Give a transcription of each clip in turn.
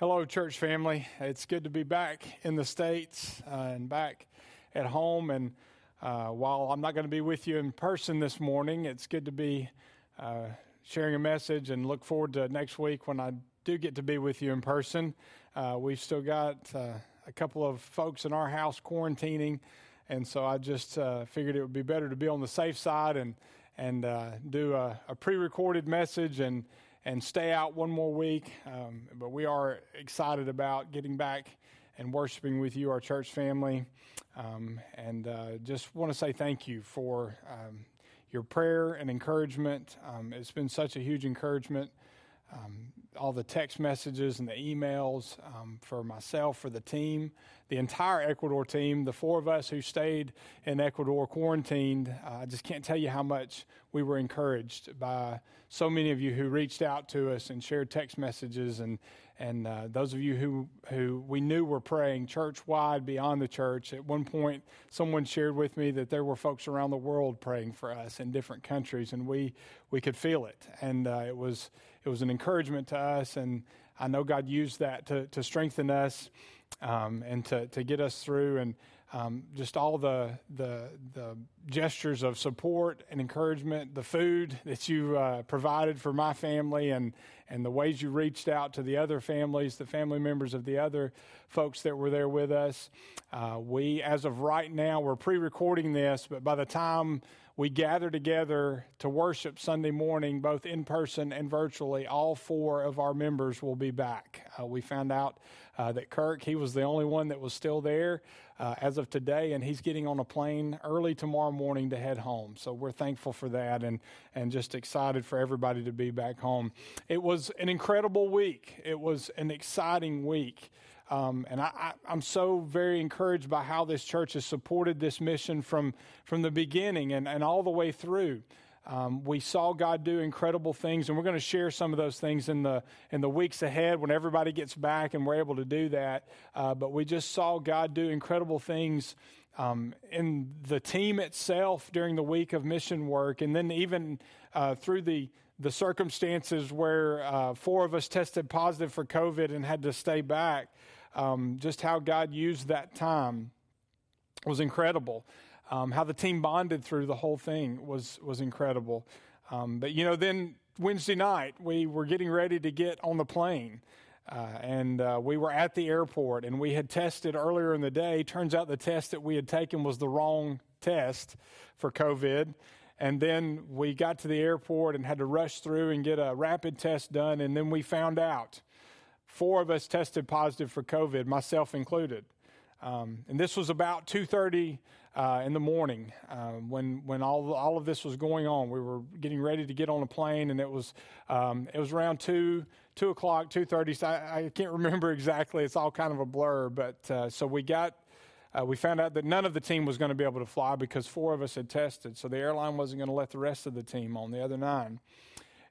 Hello, church family. It's good to be back in the States uh, and back at home. And uh, while I'm not going to be with you in person this morning, it's good to be uh, sharing a message and look forward to next week when I do get to be with you in person. Uh, we've still got uh, a couple of folks in our house quarantining, and so I just uh, figured it would be better to be on the safe side and and do a, a pre-recorded message and and stay out one more week. Um, but we are excited about getting back and worshiping with you, our church family. Um, and uh, just want to say thank you for um, your prayer and encouragement. Um, it's been such a huge encouragement. All the text messages and the emails um, for myself, for the team, the entire Ecuador team, the four of us who stayed in Ecuador quarantined. Uh, I just can't tell you how much we were encouraged by so many of you who reached out to us and shared text messages and and uh, those of you who, who we knew were praying church wide beyond the church. At one point, someone shared with me that there were folks around the world praying for us in different countries, and we, we could feel it. And uh, it, was, it was an encouragement to us, and I know God used that to, to strengthen us um, and to, to get us through. And um, just all the, the, the gestures of support and encouragement, the food that you uh, provided for my family, and, and the ways you reached out to the other families, the family members of the other folks that were there with us. Uh, we, as of right now, we're pre recording this, but by the time we gather together to worship Sunday morning, both in person and virtually. All four of our members will be back. Uh, we found out uh, that Kirk, he was the only one that was still there uh, as of today, and he's getting on a plane early tomorrow morning to head home. So we're thankful for that and, and just excited for everybody to be back home. It was an incredible week, it was an exciting week. Um, and I, am so very encouraged by how this church has supported this mission from, from the beginning and, and all the way through. Um, we saw God do incredible things, and we're going to share some of those things in the in the weeks ahead when everybody gets back and we're able to do that. Uh, but we just saw God do incredible things um, in the team itself during the week of mission work, and then even uh, through the the circumstances where uh, four of us tested positive for COVID and had to stay back um, just how God used that time was incredible. Um, how the team bonded through the whole thing was was incredible. Um, but you know, then Wednesday night we were getting ready to get on the plane. Uh, and uh, we were at the airport and we had tested earlier in the day. Turns out the test that we had taken was the wrong test for COVID. And then we got to the airport and had to rush through and get a rapid test done. And then we found out four of us tested positive for COVID, myself included. Um, and this was about 2.30 uh, in the morning uh, when, when all, all of this was going on. We were getting ready to get on a plane, and it was, um, it was around 2, 2 o'clock, 2.30. So I, I, can't remember exactly. It's all kind of a blur. But uh, so we got, uh, we found out that none of the team was going to be able to fly because four of us had tested. So the airline wasn't going to let the rest of the team on, the other nine.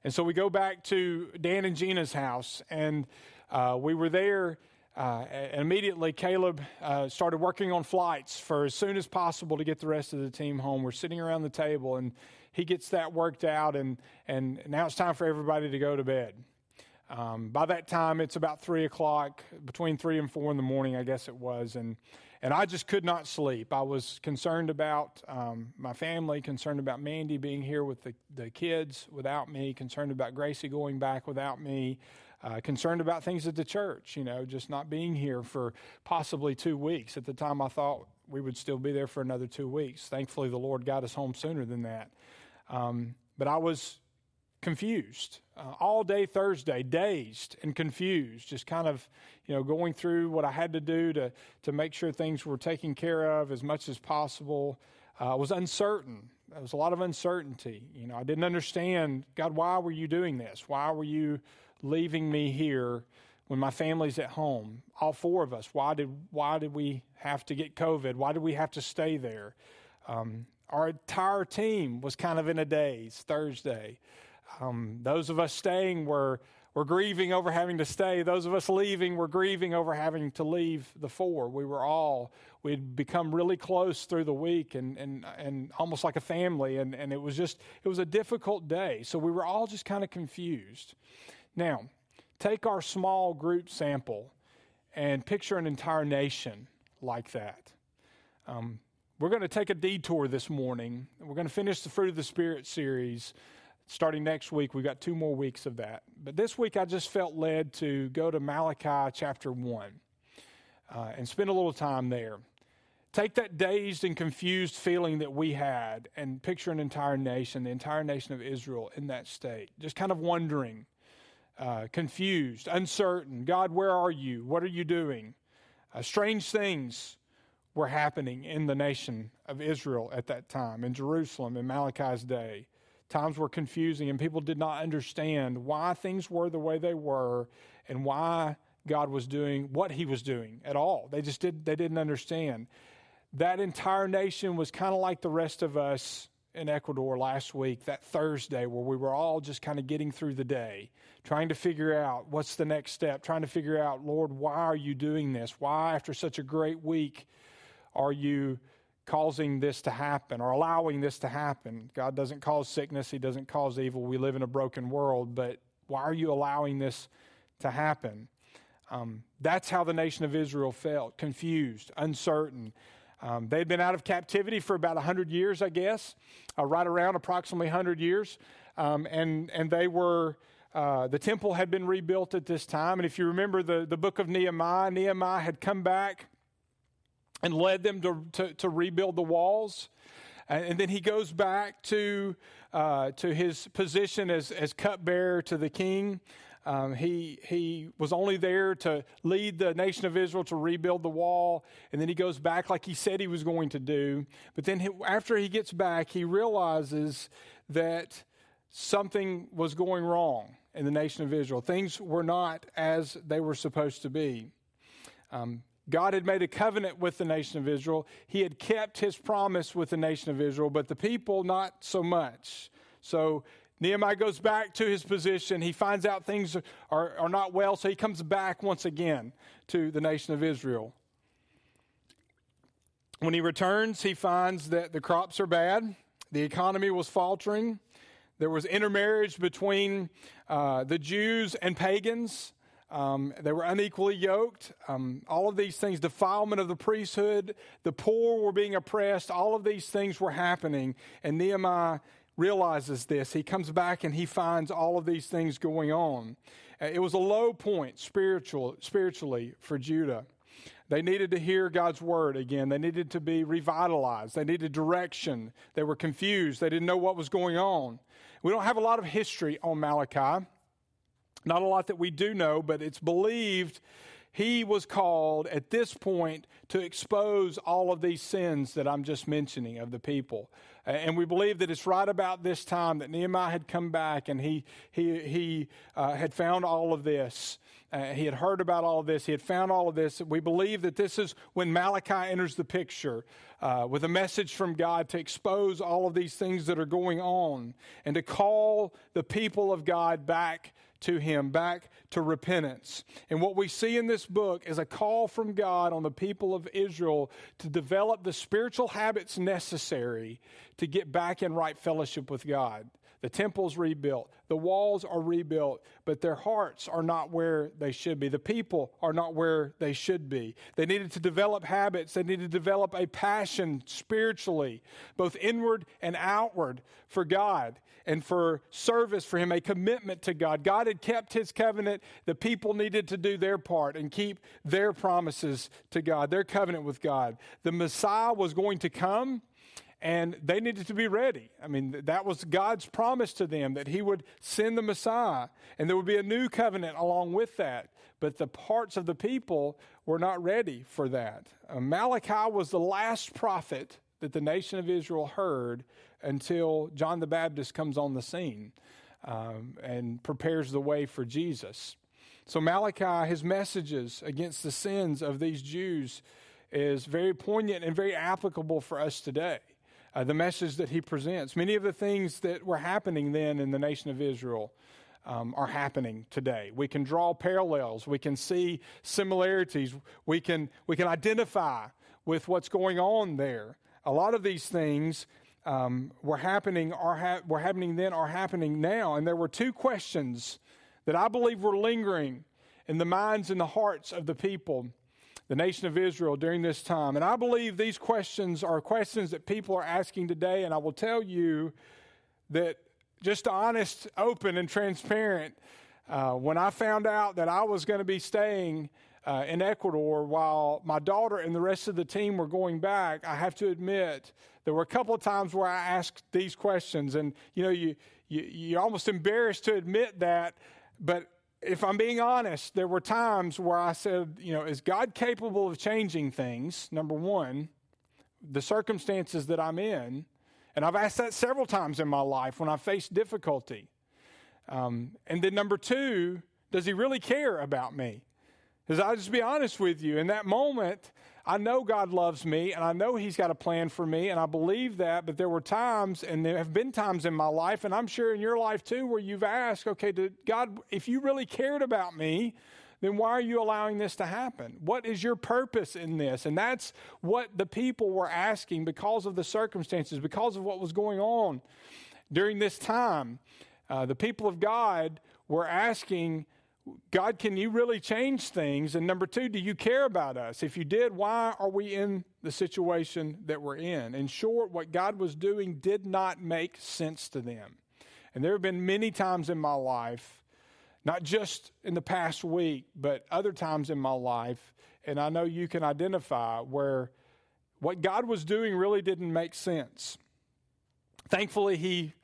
And so we go back to Dan and Gina's house, and uh, we were there. Uh, and immediately, Caleb uh, started working on flights for as soon as possible to get the rest of the team home. We're sitting around the table, and he gets that worked out, and, and now it's time for everybody to go to bed. Um, by that time, it's about three o'clock, between three and four in the morning, I guess it was, and and I just could not sleep. I was concerned about um, my family, concerned about Mandy being here with the, the kids without me, concerned about Gracie going back without me uh, concerned about things at the church, you know, just not being here for possibly two weeks. At the time, I thought we would still be there for another two weeks. Thankfully, the Lord got us home sooner than that. Um, but I was confused uh, all day Thursday, dazed and confused, just kind of, you know, going through what I had to do to to make sure things were taken care of as much as possible. Uh, I was uncertain. There was a lot of uncertainty. You know, I didn't understand God. Why were you doing this? Why were you leaving me here when my family's at home? All four of us. Why did why did we have to get COVID? Why did we have to stay there? Um, our entire team was kind of in a daze Thursday. Um, those of us staying were were grieving over having to stay. Those of us leaving were grieving over having to leave the four. We were all, we'd become really close through the week and, and, and almost like a family. And, and it was just, it was a difficult day. So we were all just kind of confused. Now, take our small group sample and picture an entire nation like that. Um, we're going to take a detour this morning. We're going to finish the Fruit of the Spirit series starting next week. We've got two more weeks of that. But this week, I just felt led to go to Malachi chapter 1 uh, and spend a little time there. Take that dazed and confused feeling that we had and picture an entire nation, the entire nation of Israel in that state, just kind of wondering, uh, confused, uncertain. God, where are you? What are you doing? Uh, strange things were happening in the nation of Israel at that time, in Jerusalem, in Malachi's day. Times were confusing, and people did not understand why things were the way they were and why God was doing what he was doing at all. They just did they didn't understand that entire nation was kind of like the rest of us in Ecuador last week, that Thursday, where we were all just kind of getting through the day, trying to figure out what's the next step, trying to figure out, Lord, why are you doing this? Why, after such a great week, are you causing this to happen or allowing this to happen? God doesn't cause sickness, He doesn't cause evil. We live in a broken world, but why are you allowing this to happen? Um, that's how the nation of Israel felt confused, uncertain. Um, they had been out of captivity for about 100 years, I guess, uh, right around approximately 100 years. Um, and, and they were, uh, the temple had been rebuilt at this time. And if you remember the, the book of Nehemiah, Nehemiah had come back and led them to, to, to rebuild the walls. And, and, then he goes back to, uh, to his position as, as cupbearer to the king. Um, he, he was only there to lead the nation of Israel to rebuild the wall, and then he goes back like he said he was going to do. But then he, after he gets back, he realizes that something was going wrong in the nation of Israel. Things were not as they were supposed to be. Um, God had made a covenant with the nation of Israel. He had kept his promise with the nation of Israel, but the people not so much. So Nehemiah goes back to his position. He finds out things are, are not well, so he comes back once again to the nation of Israel. When he returns, he finds that the crops are bad, the economy was faltering, there was intermarriage between uh, the Jews and pagans. Um, they were unequally yoked. Um, all of these things, defilement of the priesthood, the poor were being oppressed, all of these things were happening. And Nehemiah realizes this. He comes back and he finds all of these things going on. Uh, it was a low point spiritual, spiritually for Judah. They needed to hear God's word again. They needed to be revitalized. They needed direction. They were confused. They didn't know what was going on. We don't have a lot of history on Malachi. Not a lot that we do know, but it's believed he was called at this point to expose all of these sins that I'm just mentioning of the people. And we believe that it's right about this time that Nehemiah had come back and he, he, he uh, had found all of this. Uh, he had heard about all of this. He had found all of this. We believe that this is when Malachi enters the picture uh, with a message from God to expose all of these things that are going on and to call the people of God back to Him, back to repentance. And what we see in this book is a call from God on the people of Israel to develop the spiritual habits necessary to get back in right fellowship with God. The temple's rebuilt, the walls are rebuilt, but their hearts are not where they should be. The people are not where they should be. They needed to develop habits, they needed to develop a passion spiritually, both inward and outward, for God and for service for Him, a commitment to God. God had kept His covenant. The people needed to do their part and keep their promises to God, their covenant with God. The Messiah was going to come and they needed to be ready. I mean, that was God's promise to them that He would send the Messiah, and there would be a new covenant along with that. But the parts of the people were not ready for that. Malachi was the last prophet that the nation of Israel heard until John the Baptist comes on the scene um, and prepares the way for Jesus. So, Malachi, his messages against the sins of these Jews is very poignant and very applicable for us today uh, the message that he presents. Many of the things that were happening then in the nation of Israel um, are happening today. We can draw parallels. We can see similarities. We can, we can identify with what's going on there. A lot of these things um, were happening are ha- were happening then are happening now. And there were two questions that I believe were lingering in the minds and the hearts of the people, the nation of Israel, during this time. And I believe these questions are questions that people are asking today. And I will tell you that just honest, open, and transparent, uh, when I found out that I was going to be staying uh, in Ecuador while my daughter and the rest of the team were going back, I have to admit there were a couple of times where I asked these questions, and you know, you, you you're almost embarrassed to admit that, but if I'm being honest, there were times where I said, you know, is God capable of changing things? Number one, the circumstances that I'm in, and I've asked that several times in my life when I faced difficulty. Um, and then number two, does He really care about me? Because I'll just be honest with you, in that moment, I know God loves me and I know He's got a plan for me, and I believe that. But there were times, and there have been times in my life, and I'm sure in your life too, where you've asked, okay, God, if you really cared about me, then why are you allowing this to happen? What is your purpose in this? And that's what the people were asking because of the circumstances, because of what was going on during this time. Uh, the people of God were asking, God, can you really change things? And number two, do you care about us? If you did, why are we in the situation that we're in? In short, what God was doing did not make sense to them. And there have been many times in my life, not just in the past week, but other times in my life, and I know you can identify where what God was doing really didn't make sense. Thankfully, He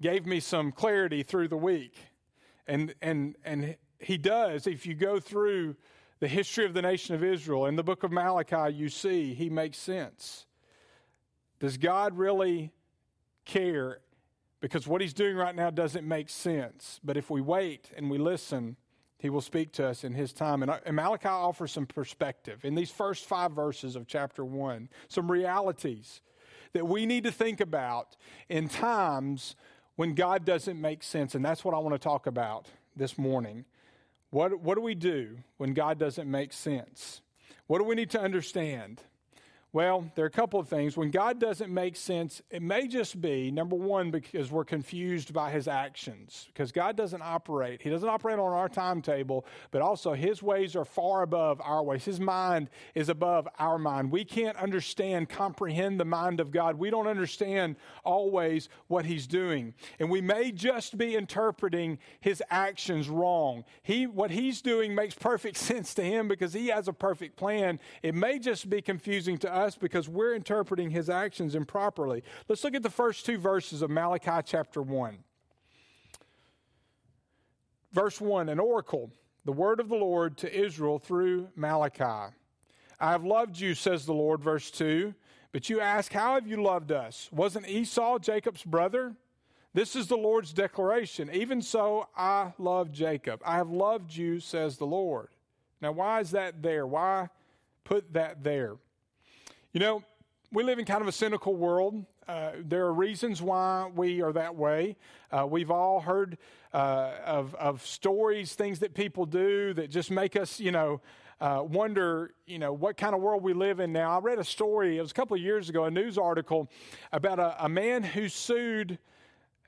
gave me some clarity through the week and, and, and he does. If you go through the history of the nation of Israel, in the book of Malachi, you see he makes sense. Does God really care? Because what he's doing right now doesn't make sense. But if we wait and we listen, he will speak to us in his time. And, uh, and Malachi offers some perspective in these first five verses of chapter one, some realities that we need to think about in times when God doesn't make sense. And that's what I want to talk about this morning. What, what do we do when God doesn't make sense? What do we need to understand? Well, there are a couple of things. When God doesn't make sense, it may just be, number one, because we're confused by his actions. Because God doesn't operate, he doesn't operate on our timetable, but also his ways are far above our ways. His mind is above our mind. We can't understand, comprehend the mind of God. We don't understand always what he's doing. And we may just be interpreting his actions wrong. He, what he's doing makes perfect sense to him because he has a perfect plan. It may just be confusing to us us because we're interpreting his actions improperly. Let's look at the first two verses of Malachi chapter 1. Verse 1 An oracle, the word of the Lord to Israel through Malachi. I have loved you, says the Lord, verse 2. But you ask, How have you loved us? Wasn't Esau Jacob's brother? This is the Lord's declaration. Even so, I love Jacob. I have loved you, says the Lord. Now, why is that there? Why put that there? You know, we live in kind of a cynical world. Uh, there are reasons why we are that way. Uh, we've all heard uh, of, of stories, things that people do that just make us, you know, uh, wonder, you know, what kind of world we live in now. I read a story, it was a couple of years ago, a news article about a, a man who sued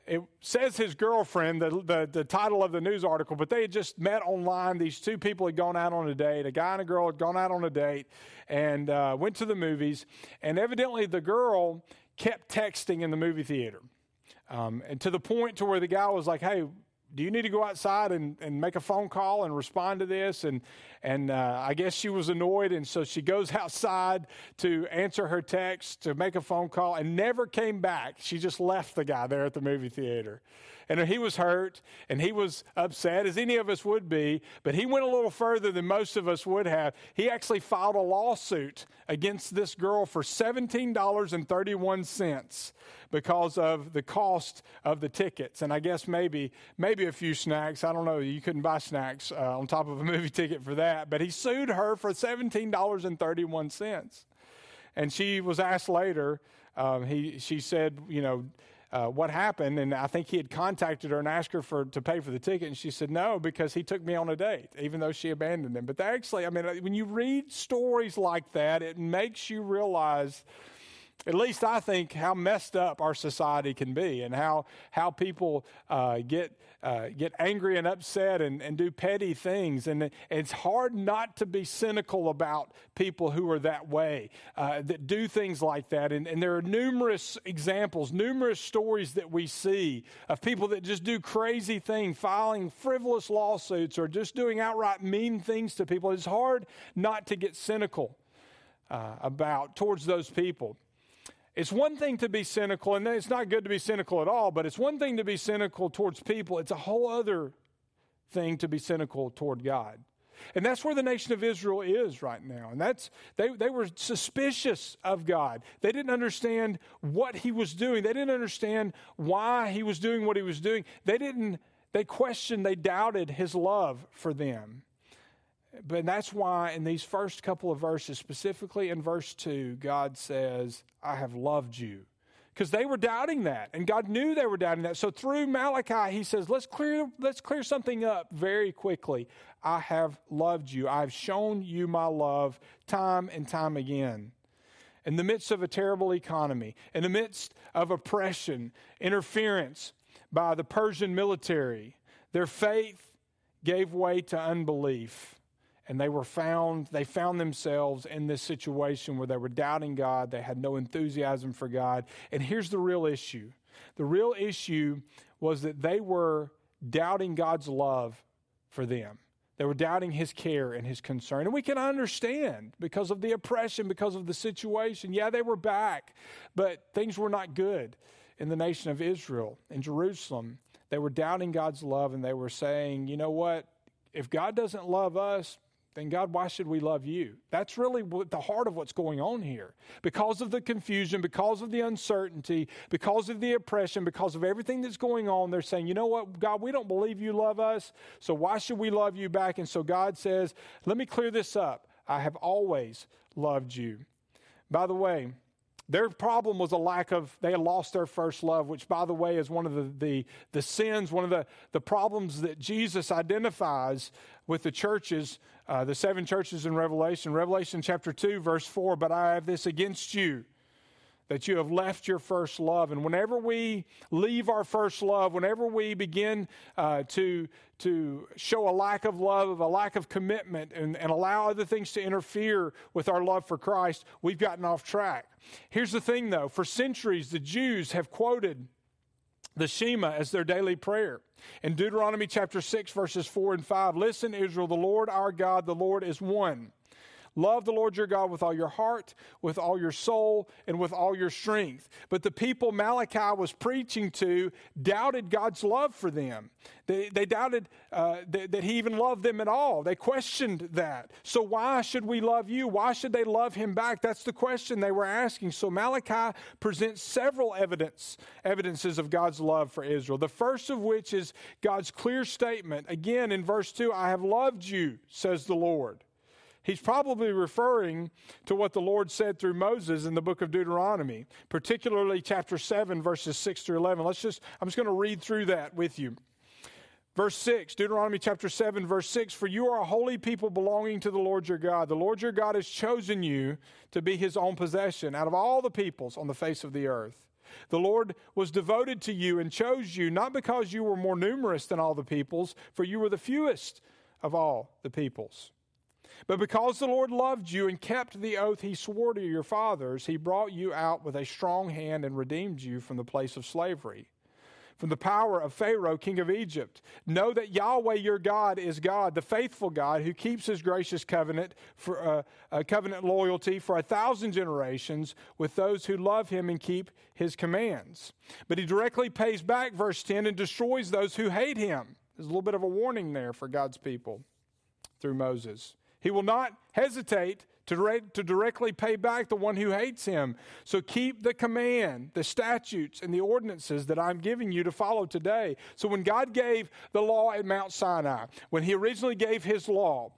it says his girlfriend, the, the, the, title of the news article, but they had just met online. These two people had gone out on a date. A guy and a girl had gone out on a date and uh, went to the movies. And evidently, the girl kept texting in the movie theater. Um, and to the point to where the guy was like, hey, do you need to go outside and, and make a phone call and respond to this? And, and uh, I guess she was annoyed. And so she goes outside to answer her text, to make a phone call, and never came back. She just left the guy there at the movie theater. And he was hurt and he was upset, as any of us would be, but he went a little further than most of us would have. He actually filed a lawsuit against this girl for $17.31 because of the cost of the tickets. And I guess maybe, maybe a few snacks. I don't know. You couldn't buy snacks uh, on top of a movie ticket for that. But he sued her for $17.31. And she was asked later, um, he, she said, you know, uh, what happened, and I think he had contacted her and asked her for to pay for the ticket, and she said no because he took me on a date, even though she abandoned him. But actually, I mean, when you read stories like that, it makes you realize at least I think, how messed up our society can be and how, how people uh, get, uh, get angry and upset and, and do petty things. And it's hard not to be cynical about people who are that way, uh, that do things like that. And, and there are numerous examples, numerous stories that we see of people that just do crazy things, filing frivolous lawsuits or just doing outright mean things to people. It's hard not to get cynical. Uh, about towards those people. It's one thing to be cynical, and it's not good to be cynical at all, but it's one thing to be cynical towards people. It's a whole other thing to be cynical toward God. And that's where the nation of Israel is right now. And that's they, they were suspicious of God. They didn't understand what he was doing. They didn't understand why he was doing what he was doing. They didn't they questioned, they doubted his love for them. But that's why in these first couple of verses, specifically in verse 2, God says, I have loved you. Because they were doubting that, and God knew they were doubting that. So through Malachi, he says, let's clear, let's clear something up very quickly. I have loved you. I've shown you my love time and time again. In the midst of a terrible economy, in the midst of oppression, interference by the Persian military, their faith gave way to unbelief and they were found they found themselves in this situation where they were doubting God, they had no enthusiasm for God. And here's the real issue. The real issue was that they were doubting God's love for them. They were doubting his care and his concern. And we can understand because of the oppression, because of the situation. Yeah, they were back, but things were not good in the nation of Israel, in Jerusalem. They were doubting God's love and they were saying, you know what? If God doesn't love us, then God, why should we love you? That's really the heart of what's going on here. Because of the confusion, because of the uncertainty, because of the oppression, because of everything that's going on, they're saying, you know what, God, we don't believe you love us, so why should we love you back? And so God says, let me clear this up. I have always loved you. By the way, their problem was a lack of, they had lost their first love, which, by the way, is one of the, the, the sins, one of the, the problems that Jesus identifies with the churches, uh, the seven churches in Revelation. Revelation chapter 2, verse 4 But I have this against you that you have left your first love. And whenever we leave our first love, whenever we begin uh, to, to show a lack of love, a lack of commitment, and, and allow other things to interfere with our love for Christ, we've gotten off track. Here's the thing, though for centuries, the Jews have quoted the Shema as their daily prayer. In Deuteronomy chapter 6, verses 4 and 5, listen, Israel, the Lord our God, the Lord is one. Love the Lord your God with all your heart, with all your soul, and with all your strength. But the people Malachi was preaching to doubted God's love for them. They, they doubted uh, that, that He even loved them at all. They questioned that. So, why should we love you? Why should they love Him back? That's the question they were asking. So, Malachi presents several evidence, evidences of God's love for Israel. The first of which is God's clear statement. Again, in verse 2 I have loved you, says the Lord. He's probably referring to what the Lord said through Moses in the book of Deuteronomy, particularly chapter 7, verses 6 through 11. Let's just, I'm just going to read through that with you. Verse 6, Deuteronomy chapter 7, verse 6 For you are a holy people belonging to the Lord your God. The Lord your God has chosen you to be his own possession out of all the peoples on the face of the earth. The Lord was devoted to you and chose you, not because you were more numerous than all the peoples, for you were the fewest of all the peoples. But because the Lord loved you and kept the oath he swore to your fathers, he brought you out with a strong hand and redeemed you from the place of slavery, from the power of Pharaoh, king of Egypt. Know that Yahweh your God is God, the faithful God, who keeps his gracious covenant for uh, uh, covenant loyalty for a thousand generations with those who love him and keep his commands. But he directly pays back, verse 10, and destroys those who hate him. There's a little bit of a warning there for God's people through Moses. He will not hesitate to, to directly pay back the one who hates him. So keep the command, the statutes, and the ordinances that I'm giving you to follow today. So when God gave the law at Mount Sinai, when he originally gave his law,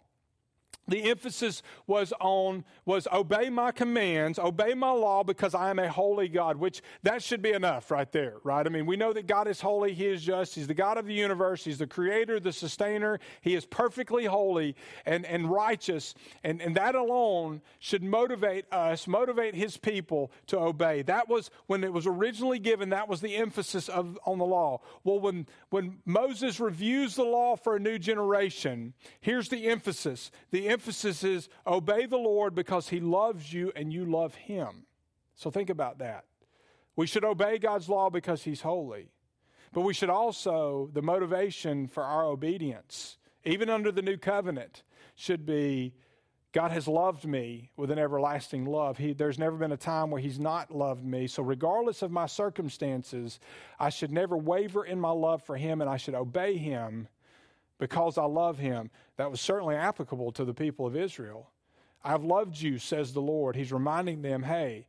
the emphasis was on was obey my commands obey my law because i am a holy god which that should be enough right there right? I mean we know that god is holy he is just he's the god of the universe he's the creator the sustainer he is perfectly holy and, and righteous and, and that alone should motivate us motivate his people to obey. That was when it was originally given that was the emphasis of on the law. Well when when moses reviews the law for a new generation here's the emphasis. The emphasis is obey the Lord because he loves you and you love him. So think about that. We should obey God's law because he's holy. But we should also, the motivation for our obedience, even under the new covenant, should be God has loved me with an everlasting love. He, there's never been a time where He's not loved me. So, regardless of my circumstances, I should never waver in my love for Him and I should obey Him because I love him. That was certainly applicable to the people of Israel. I've loved you, says the Lord. He's reminding them, hey,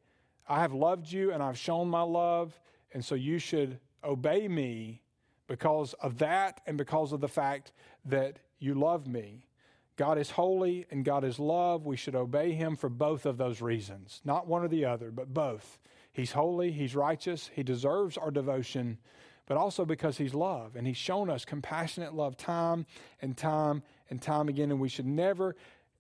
I have loved you and I've shown my love, and so you should obey me because of that and because of the fact that you love me. God is holy and God is love. We should obey him for both of those reasons, not one or the other, but both. He's holy, he's righteous, he deserves our devotion but also because He's love. And He's shown us compassionate love time and time and time again. And we should never,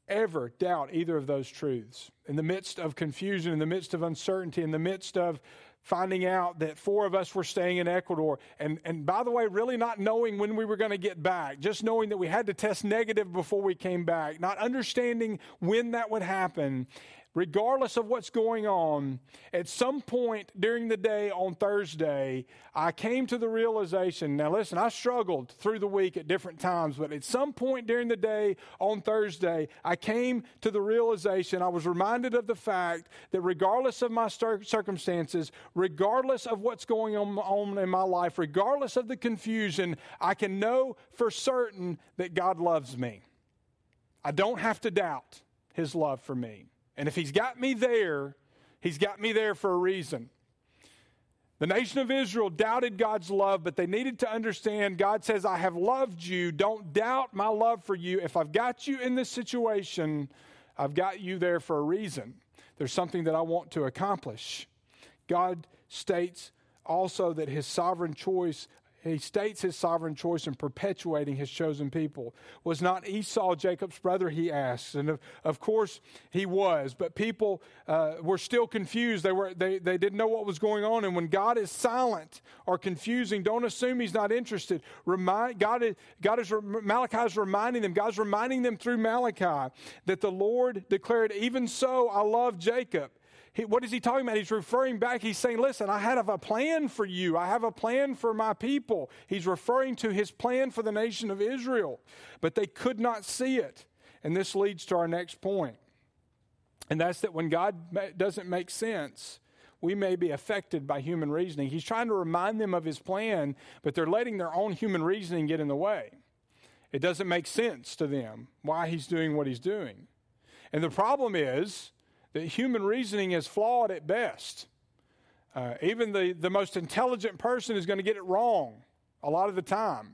ever doubt either of those truths. In the midst of confusion, in the midst of uncertainty, in the midst of finding out that four of us were staying in Ecuador. And, and by the way, really not knowing when we were going to get back, just knowing that we had to test negative before we came back, not understanding when that would happen regardless of what's going on, at some point during the day on Thursday, I came to the realization. Now, listen, I struggled through the week at different times, but at some point during the day on Thursday, I came to the realization, I was reminded of the fact that regardless of my circumstances, regardless of what's going on in my life, regardless of the confusion, I can know for certain that God loves me. I don't have to doubt his love for me. And if he's got me there, he's got me there for a reason. The nation of Israel doubted God's love, but they needed to understand God says, I have loved you. Don't doubt my love for you. If I've got you in this situation, I've got you there for a reason. There's something that I want to accomplish. God states also that his sovereign choice he states his sovereign choice in perpetuating his chosen people. Was not Esau Jacob's brother, he asks. And of, of course he was, but people uh, were still confused. They, were, they, they didn't know what was going on. And when God is silent or confusing, don't assume he's not interested. Remind, God, is, God is, Malachi is reminding them, God's reminding them through Malachi that the Lord declared, Even so, I love Jacob he, what is he talking about? He's referring back. He's saying, Listen, I have a plan for you. I have a plan for my people. He's referring to his plan for the nation of Israel, but they could not see it. And this leads to our next point. And that's that when God doesn't make sense, we may be affected by human reasoning. He's trying to remind them of his plan, but they're letting their own human reasoning get in the way. It doesn't make sense to them why he's doing what he's doing. And the problem is, that human reasoning is flawed at best. Uh, even the, the most intelligent person is going to get it wrong a lot of the time.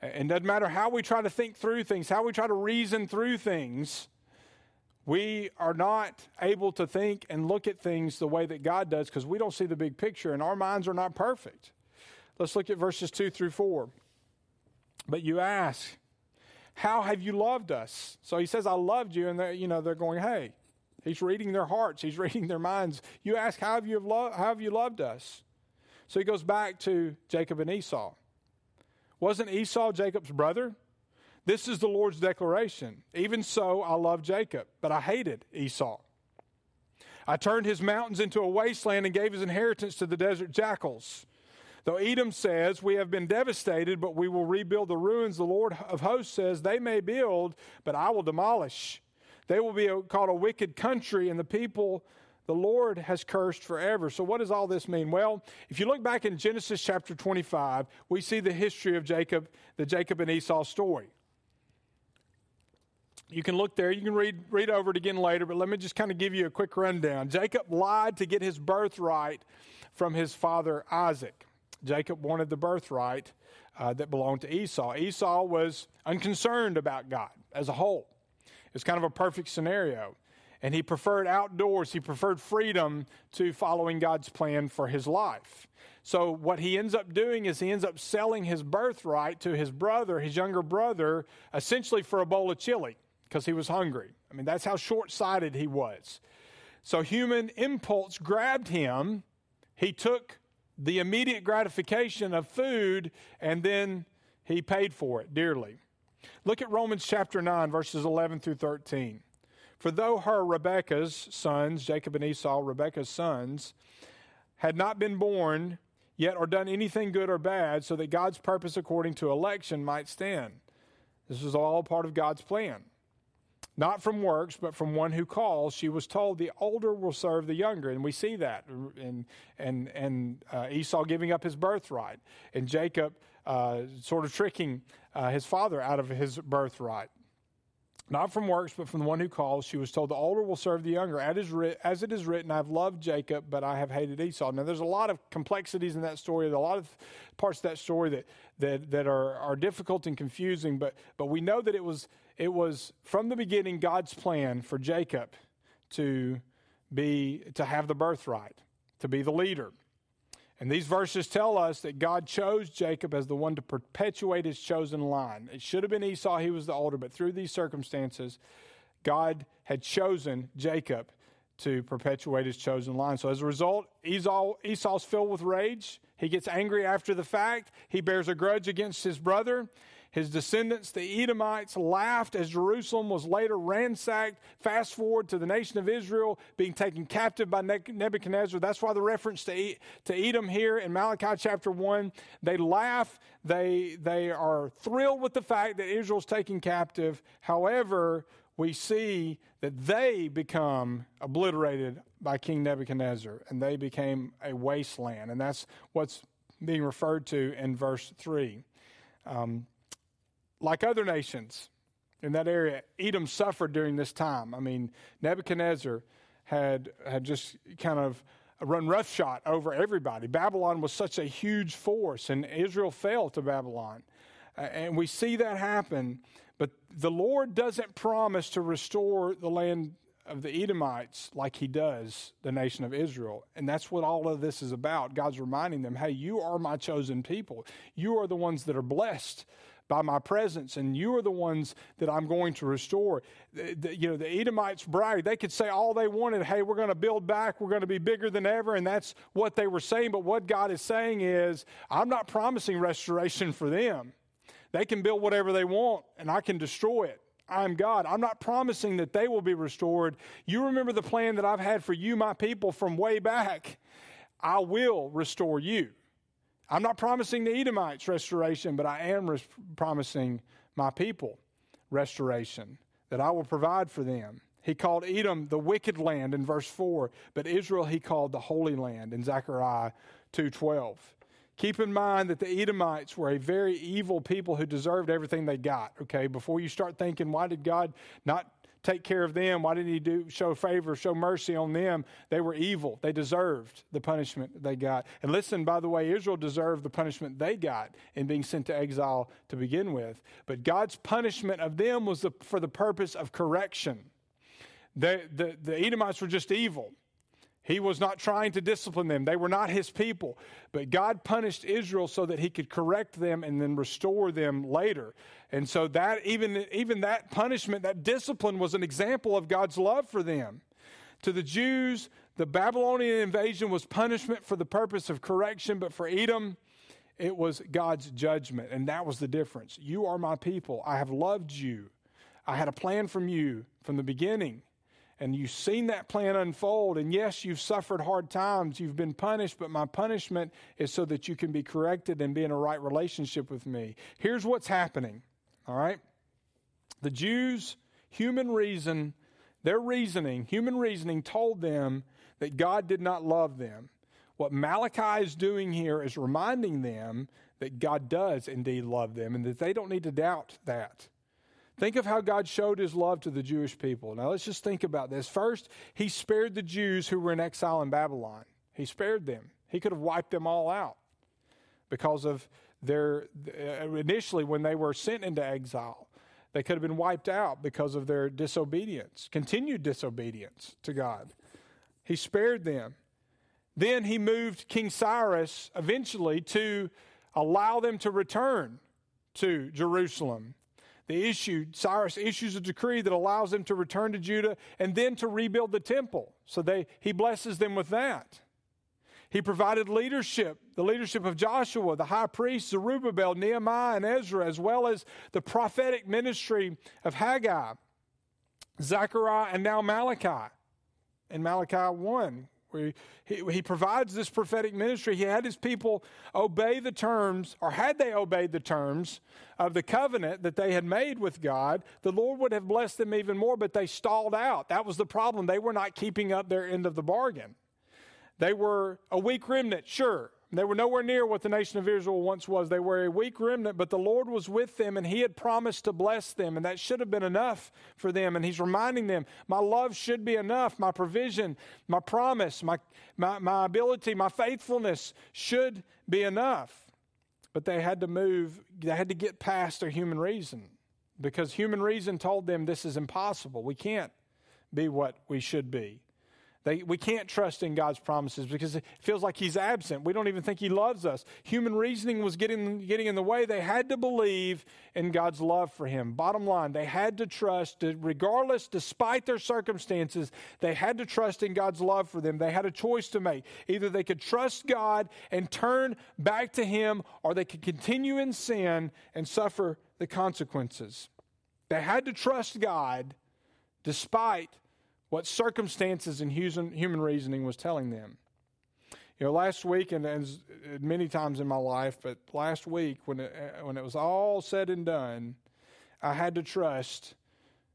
And doesn't matter how we try to think through things, how we try to reason through things, we are not able to think and look at things the way that God does because we don't see the big picture and our minds are not perfect. Let's look at verses 2 through 4. But you ask, How have you loved us? So he says, I loved you. And you know, they're going, Hey, He's reading their hearts, he's reading their minds. You ask, How have you, lo- how have you loved us? So he goes back to Jacob and Esau. Wasn't Esau Jacob's brother? This is the Lord's declaration. Even so, I love Jacob, but I hated Esau. I turned his mountains into a wasteland and gave his inheritance to the desert jackals. Though Edom says, We have been devastated, but we will rebuild the ruins, the Lord of hosts says, They may build, but I will demolish. They will be called a wicked country, and the people the Lord has cursed forever. So, what does all this mean? Well, if you look back in Genesis chapter 25, we see the history of Jacob, the Jacob and Esau story. You can look there, you can read, read over it again later, but let me just kind of give you a quick rundown. Jacob lied to get his birthright from his father Isaac. Jacob wanted the birthright uh, that belonged to Esau. Esau was unconcerned about God as a whole. It's kind of a perfect scenario. And he preferred outdoors, he preferred freedom to following God's plan for his life. So, what he ends up doing is he ends up selling his birthright to his brother, his younger brother, essentially for a bowl of chili because he was hungry. I mean, that's how short sighted he was. So, human impulse grabbed him. He took the immediate gratification of food and then he paid for it dearly. Look at Romans chapter 9, verses 11 through 13. For though her, Rebekah's sons, Jacob and Esau, Rebekah's sons, had not been born yet or done anything good or bad, so that God's purpose according to election might stand. This was all part of God's plan. Not from works, but from one who calls, she was told, The older will serve the younger. And we see that. And, and, and uh, Esau giving up his birthright, and Jacob uh, sort of tricking uh, his father out of his birthright. Not from works, but from the one who calls. She was told, The older will serve the younger. As it is written, I've loved Jacob, but I have hated Esau. Now, there's a lot of complexities in that story, a lot of parts of that story that, that, that are, are difficult and confusing, but, but we know that it was, it was from the beginning God's plan for Jacob to, be, to have the birthright, to be the leader. And these verses tell us that God chose Jacob as the one to perpetuate his chosen line. It should have been Esau, he was the older, but through these circumstances, God had chosen Jacob to perpetuate his chosen line. So as a result, Esau, Esau's filled with rage. He gets angry after the fact. He bears a grudge against his brother. His descendants, the Edomites, laughed as Jerusalem was later ransacked. Fast forward to the nation of Israel being taken captive by Nebuchadnezzar. That's why the reference to, to Edom here in Malachi chapter 1. They laugh, they, they are thrilled with the fact that Israel's taken captive. However, we see that they become obliterated by King Nebuchadnezzar and they became a wasteland. And that's what's being referred to in verse 3. Um, like other nations in that area, Edom suffered during this time. I mean, Nebuchadnezzar had, had just kind of run roughshod over everybody. Babylon was such a huge force, and Israel fell to Babylon. Uh, and we see that happen, but the Lord doesn't promise to restore the land of the Edomites like he does the nation of Israel. And that's what all of this is about. God's reminding them, hey, you are my chosen people. You are the ones that are blessed by my presence, and you are the ones that I'm going to restore. The, the, you know, the Edomites bragged. They could say all they wanted, hey, we're going to build back, we're going to be bigger than ever, and that's what they were saying. But what God is saying is, I'm not promising restoration for them. They can build whatever they want, and I can destroy it. I'm God. I'm not promising that they will be restored. You remember the plan that I've had for you, my people, from way back. I will restore you. I'm not promising the Edomites restoration, but I am res- promising my people restoration, that I will provide for them. He called Edom the wicked land in verse 4, but Israel he called the holy land in Zechariah 2:12. Keep in mind that the Edomites were a very evil people who deserved everything they got, okay? Before you start thinking why did God not take care of them? Why didn't he do show favor, show mercy on them? They were evil. They deserved the punishment they got. And listen, by the way, Israel deserved the punishment they got in being sent to exile to begin with. But God's punishment of them was the, for the purpose of correction. The, the, the Edomites were just evil. He was not trying to discipline them. They were not his people. But God punished Israel so that he could correct them and then restore them later. And so that even, even that punishment, that discipline was an example of God's love for them. To the Jews, the Babylonian invasion was punishment for the purpose of correction, but for Edom, it was God's judgment. And that was the difference. You are my people. I have loved you. I had a plan from you from the beginning and you've seen that plan unfold. And yes, you've suffered hard times, you've been punished, but my punishment is so that you can be corrected and be in a right relationship with me. Here's what's happening, all right? The Jews, human reason, their reasoning, human reasoning told them that God did not love them. What Malachi is doing here is reminding them that God does indeed love them and that they don't need to doubt that. Think of how God showed his love to the Jewish people. Now let's just think about this. First, he spared the Jews who were in exile in Babylon. He spared them. He could have wiped them all out because of their uh, initially when they were sent into exile. They could have been wiped out because of their disobedience, continued disobedience to God. He spared them. Then he moved King Cyrus eventually to allow them to return to Jerusalem. The issue, Cyrus issues a decree that allows them to return to Judah and then to rebuild the temple. So they, he blesses them with that. He provided leadership, the leadership of Joshua, the high priest, Zerubbabel, Nehemiah, and Ezra, as well as the prophetic ministry of Haggai, Zechariah, and now Malachi. In Malachi 1, he, he provides this prophetic ministry. He had his people obey the terms, or had they obeyed the terms of the covenant that they had made with God, the Lord would have blessed them even more, but they stalled out. That was the problem. They were not keeping up their end of the bargain. They were a weak remnant, sure. They were nowhere near what the nation of Israel once was. They were a weak remnant, but the Lord was with them and He had promised to bless them, and that should have been enough for them. And He's reminding them, My love should be enough. My provision, my promise, my, my, my ability, my faithfulness should be enough. But they had to move, they had to get past their human reason because human reason told them this is impossible. We can't be what we should be. They, we can't trust in God's promises because it feels like He's absent. We don't even think He loves us. Human reasoning was getting, getting in the way. They had to believe in God's love for Him. Bottom line, they had to trust, regardless, despite their circumstances, they had to trust in God's love for them. They had a choice to make. Either they could trust God and turn back to Him, or they could continue in sin and suffer the consequences. They had to trust God despite what circumstances and human reasoning was telling them. You know, last week, and many times in my life, but last week when it, when it was all said and done, I had to trust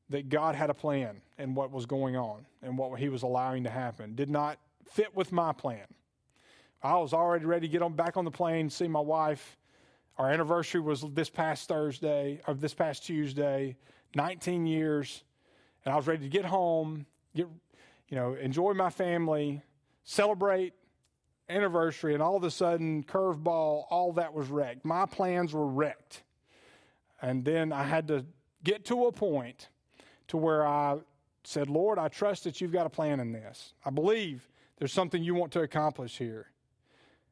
that God had a plan and what was going on and what He was allowing to happen. Did not fit with my plan. I was already ready to get on back on the plane, see my wife. Our anniversary was this past Thursday, or this past Tuesday, 19 years. And I was ready to get home get, you know, enjoy my family, celebrate anniversary, and all of a sudden, curveball, all that was wrecked. My plans were wrecked. And then I had to get to a point to where I said, Lord, I trust that you've got a plan in this. I believe there's something you want to accomplish here.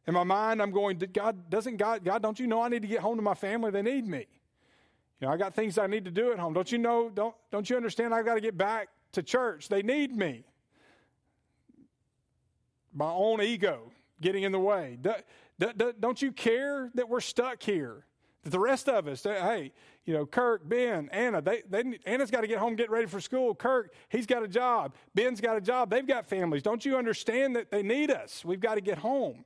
In my mind, I'm going, God, doesn't God, God, don't you know I need to get home to my family? They need me. You know, I got things I need to do at home. Don't you know, don't, don't you understand I've got to get back to church. They need me. My own ego getting in the way. Don't you care that we're stuck here? That the rest of us, hey, you know, Kirk, Ben, Anna, they, they, Anna's got to get home, get ready for school. Kirk, he's got a job. Ben's got a job. They've got families. Don't you understand that they need us? We've got to get home.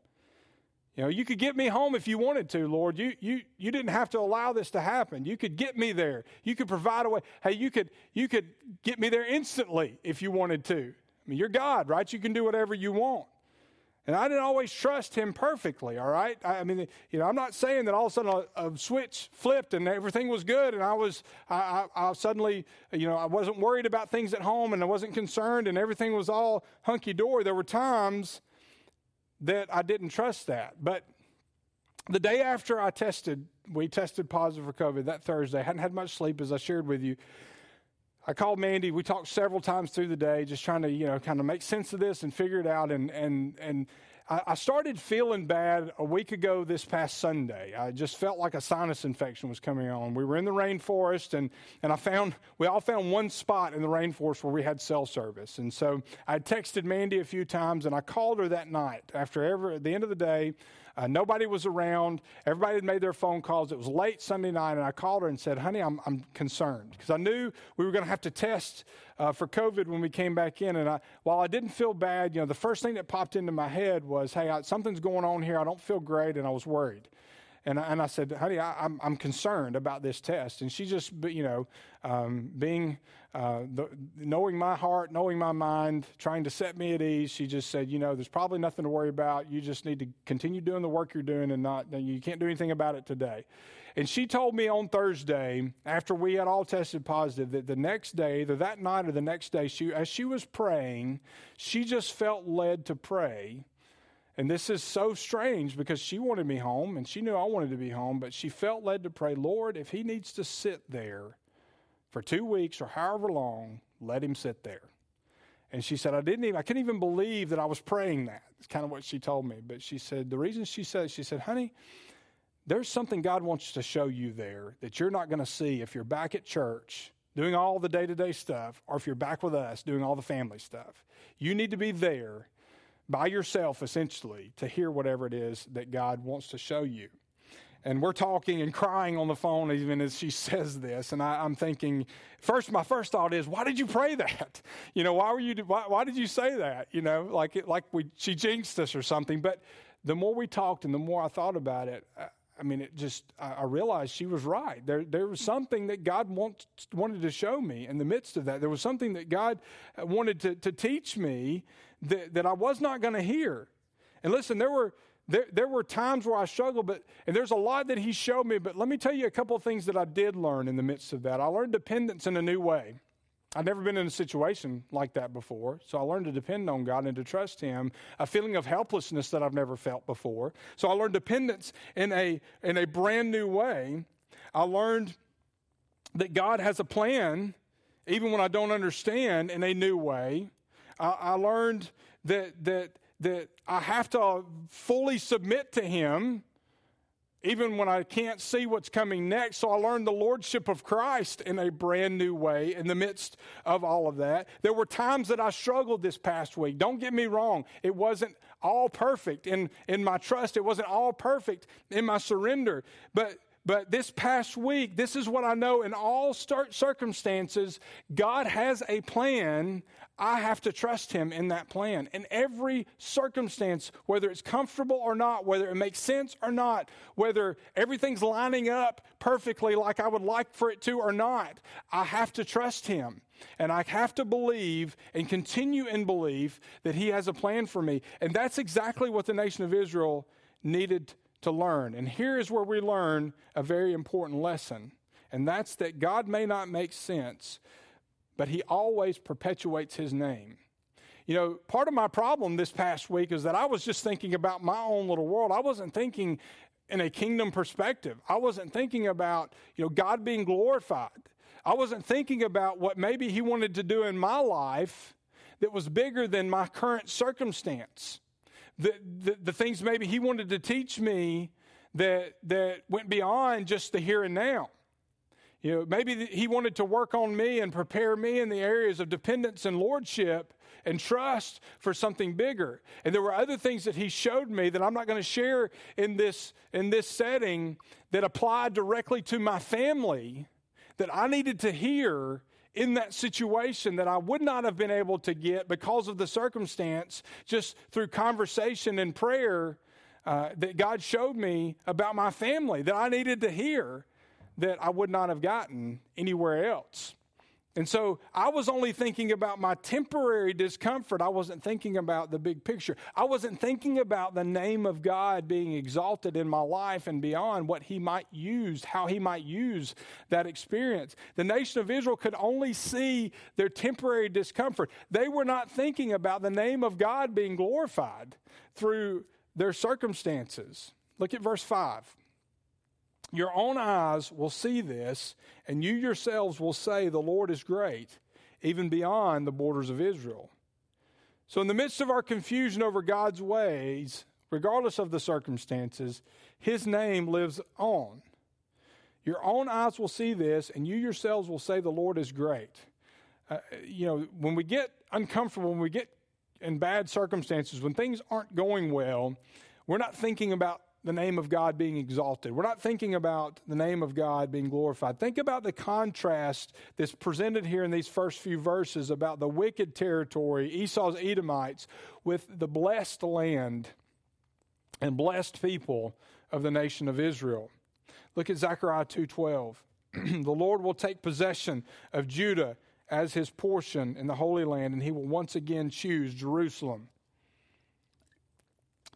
You know, you could get me home if you wanted to, Lord. You, you, you didn't have to allow this to happen. You could get me there. You could provide a way. Hey, you could, you could get me there instantly if you wanted to. I mean, you're God, right? You can do whatever you want. And I didn't always trust him perfectly, all right? I, I mean, you know, I'm not saying that all of a sudden a, a switch flipped and everything was good and I was, I, I, I, suddenly, you know, I wasn't worried about things at home and I wasn't concerned and everything was all hunky dory. There were times that I didn't trust that. But the day after I tested, we tested positive for COVID that Thursday. I hadn't had much sleep, as I shared with you. I called Mandy. We talked several times through the day, just trying to, you know, kind of make sense of this and figure it out. And and and I, started feeling bad a week ago this past Sunday. I just felt like a sinus infection was coming on. We were in the rainforest, and, and I found, we all found one spot in the rainforest where we had cell service. And so I texted Mandy a few times, and I called her that night after every, at the end of the day. Uh, nobody was around. Everybody had made their phone calls. It was late Sunday night, and I called her and said, Honey, I'm, I'm concerned because I knew we were going to have to test uh, for COVID when we came back in. And I, while I didn't feel bad, you know, the first thing that popped into my head was, Hey, I, something's going on here. I don't feel great. And I was worried. And I, and I said, honey, I, am I'm, I'm concerned about this test. And she just, you know, um, being, uh, the, knowing my heart, knowing my mind, trying to set me at ease, she just said, you know, there's probably nothing to worry about. You just need to continue doing the work you're doing and not, you can't do anything about it today. And she told me on Thursday, after we had all tested positive, that the next day, either that night or the next day, she, as she was praying, she just felt led to pray and this is so strange because she wanted me home and she knew I wanted to be home, but she felt led to pray, Lord, if he needs to sit there, for two weeks or however long, let him sit there. And she said, I didn't even, I couldn't even believe that I was praying that. It's kind of what she told me. But she said, the reason she said, she said, honey, there's something God wants to show you there that you're not going to see if you're back at church doing all the day to day stuff or if you're back with us doing all the family stuff. You need to be there by yourself, essentially, to hear whatever it is that God wants to show you. And we're talking and crying on the phone even as she says this. And I, am thinking, first, my first thought is, why did you pray that? You know, why were you, why, why did you say that? You know, like, it, like we, she jinxed us or something. But the more we talked and the more I thought about it, I mean, it just, I realized she was right. There, there was something that God want, wanted to show me in the midst of that. There was something that God wanted to, to teach me that, that I was not going to hear. And listen, there were, there, there were times where I struggled, but, and there's a lot that He showed me, but let me tell you a couple of things that I did learn in the midst of that. I learned dependence in a new way. I'd never been in a situation like that before, so I learned to depend on God and to trust Him. A feeling of helplessness that I've never felt before. So I learned dependence in a in a brand new way. I learned that God has a plan, even when I don't understand, in a new way. I, learned that that that I have to fully submit to Him even when I can't see what's coming next. So I learned the lordship of Christ in a brand new way in the midst of all of that. There were times that I struggled this past week. Don't get me wrong, it wasn't all perfect in, in my trust, it wasn't all perfect in my surrender. But but this past week, this is what I know in all circumstances, God has a plan. I have to trust Him in that plan. In every circumstance, whether it's comfortable or not, whether it makes sense or not, whether everything's lining up perfectly like I would like for it to or not, I have to trust Him. And I have to believe and continue in belief that He has a plan for me. And that's exactly what the nation of Israel needed to learn. And here is where we learn a very important lesson, and that's that God may not make sense, but He always perpetuates His name. You know, part of my problem this past week is that I was just thinking about my own little world. I wasn't thinking in a kingdom perspective. I wasn't thinking about, you know, God being glorified. I wasn't thinking about what maybe He wanted to do in my life that was bigger than my current circumstance the, the, the things maybe he wanted to teach me that, that went beyond just the here and now. You know, maybe he wanted to work on me and prepare me in the areas of dependence and lordship and trust for something bigger. And there were other things that he showed me that I'm not going to share in this in this setting that applied directly to my family that I needed to hear in that situation that I would not have been able to get because of the circumstance, just through conversation and prayer uh, that God showed me about my family that I needed to hear that I would not have gotten anywhere else. And so I was only thinking about my temporary discomfort. I wasn't thinking about the big picture. I wasn't thinking about the name of God being exalted in my life and beyond what He might use, how He might use that experience. The nation of Israel could only see their temporary discomfort. They were not thinking about the name of God being glorified through their circumstances. Look at verse 5. Your own eyes will see this, and you yourselves will say, The Lord is great, even beyond the borders of Israel. So, in the midst of our confusion over God's ways, regardless of the circumstances, His name lives on. Your own eyes will see this, and you yourselves will say, The Lord is great. Uh, you know, when we get uncomfortable, when we get in bad circumstances, when things aren't going well, we're not thinking about the name of God being exalted. We're not thinking about the name of God being glorified. Think about the contrast that's presented here in these first few verses about the wicked territory, Esau's Edomites, with the blessed land and blessed people of the nation of Israel. Look at Zechariah 2:12. the Lord will take possession of Judah as his portion in the Holy Land, and he will once again choose Jerusalem.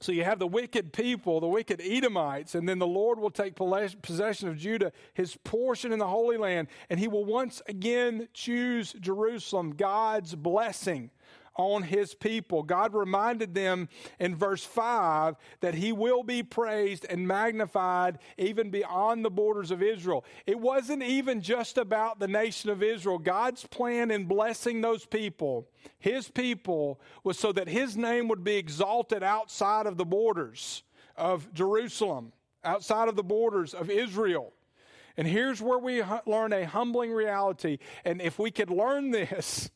So you have the wicked people, the wicked Edomites, and then the Lord will take possession of Judah, his portion in the Holy Land, and he will once again choose Jerusalem, God's blessing on his people. God reminded them in verse 5 that he will be praised and magnified even beyond the borders of Israel. It wasn't even just about the nation of Israel. God's plan in blessing those people, his people, was so that his name would be exalted outside of the borders of Jerusalem, outside of the borders of Israel. And here's where we learn a humbling reality. And if we could learn this,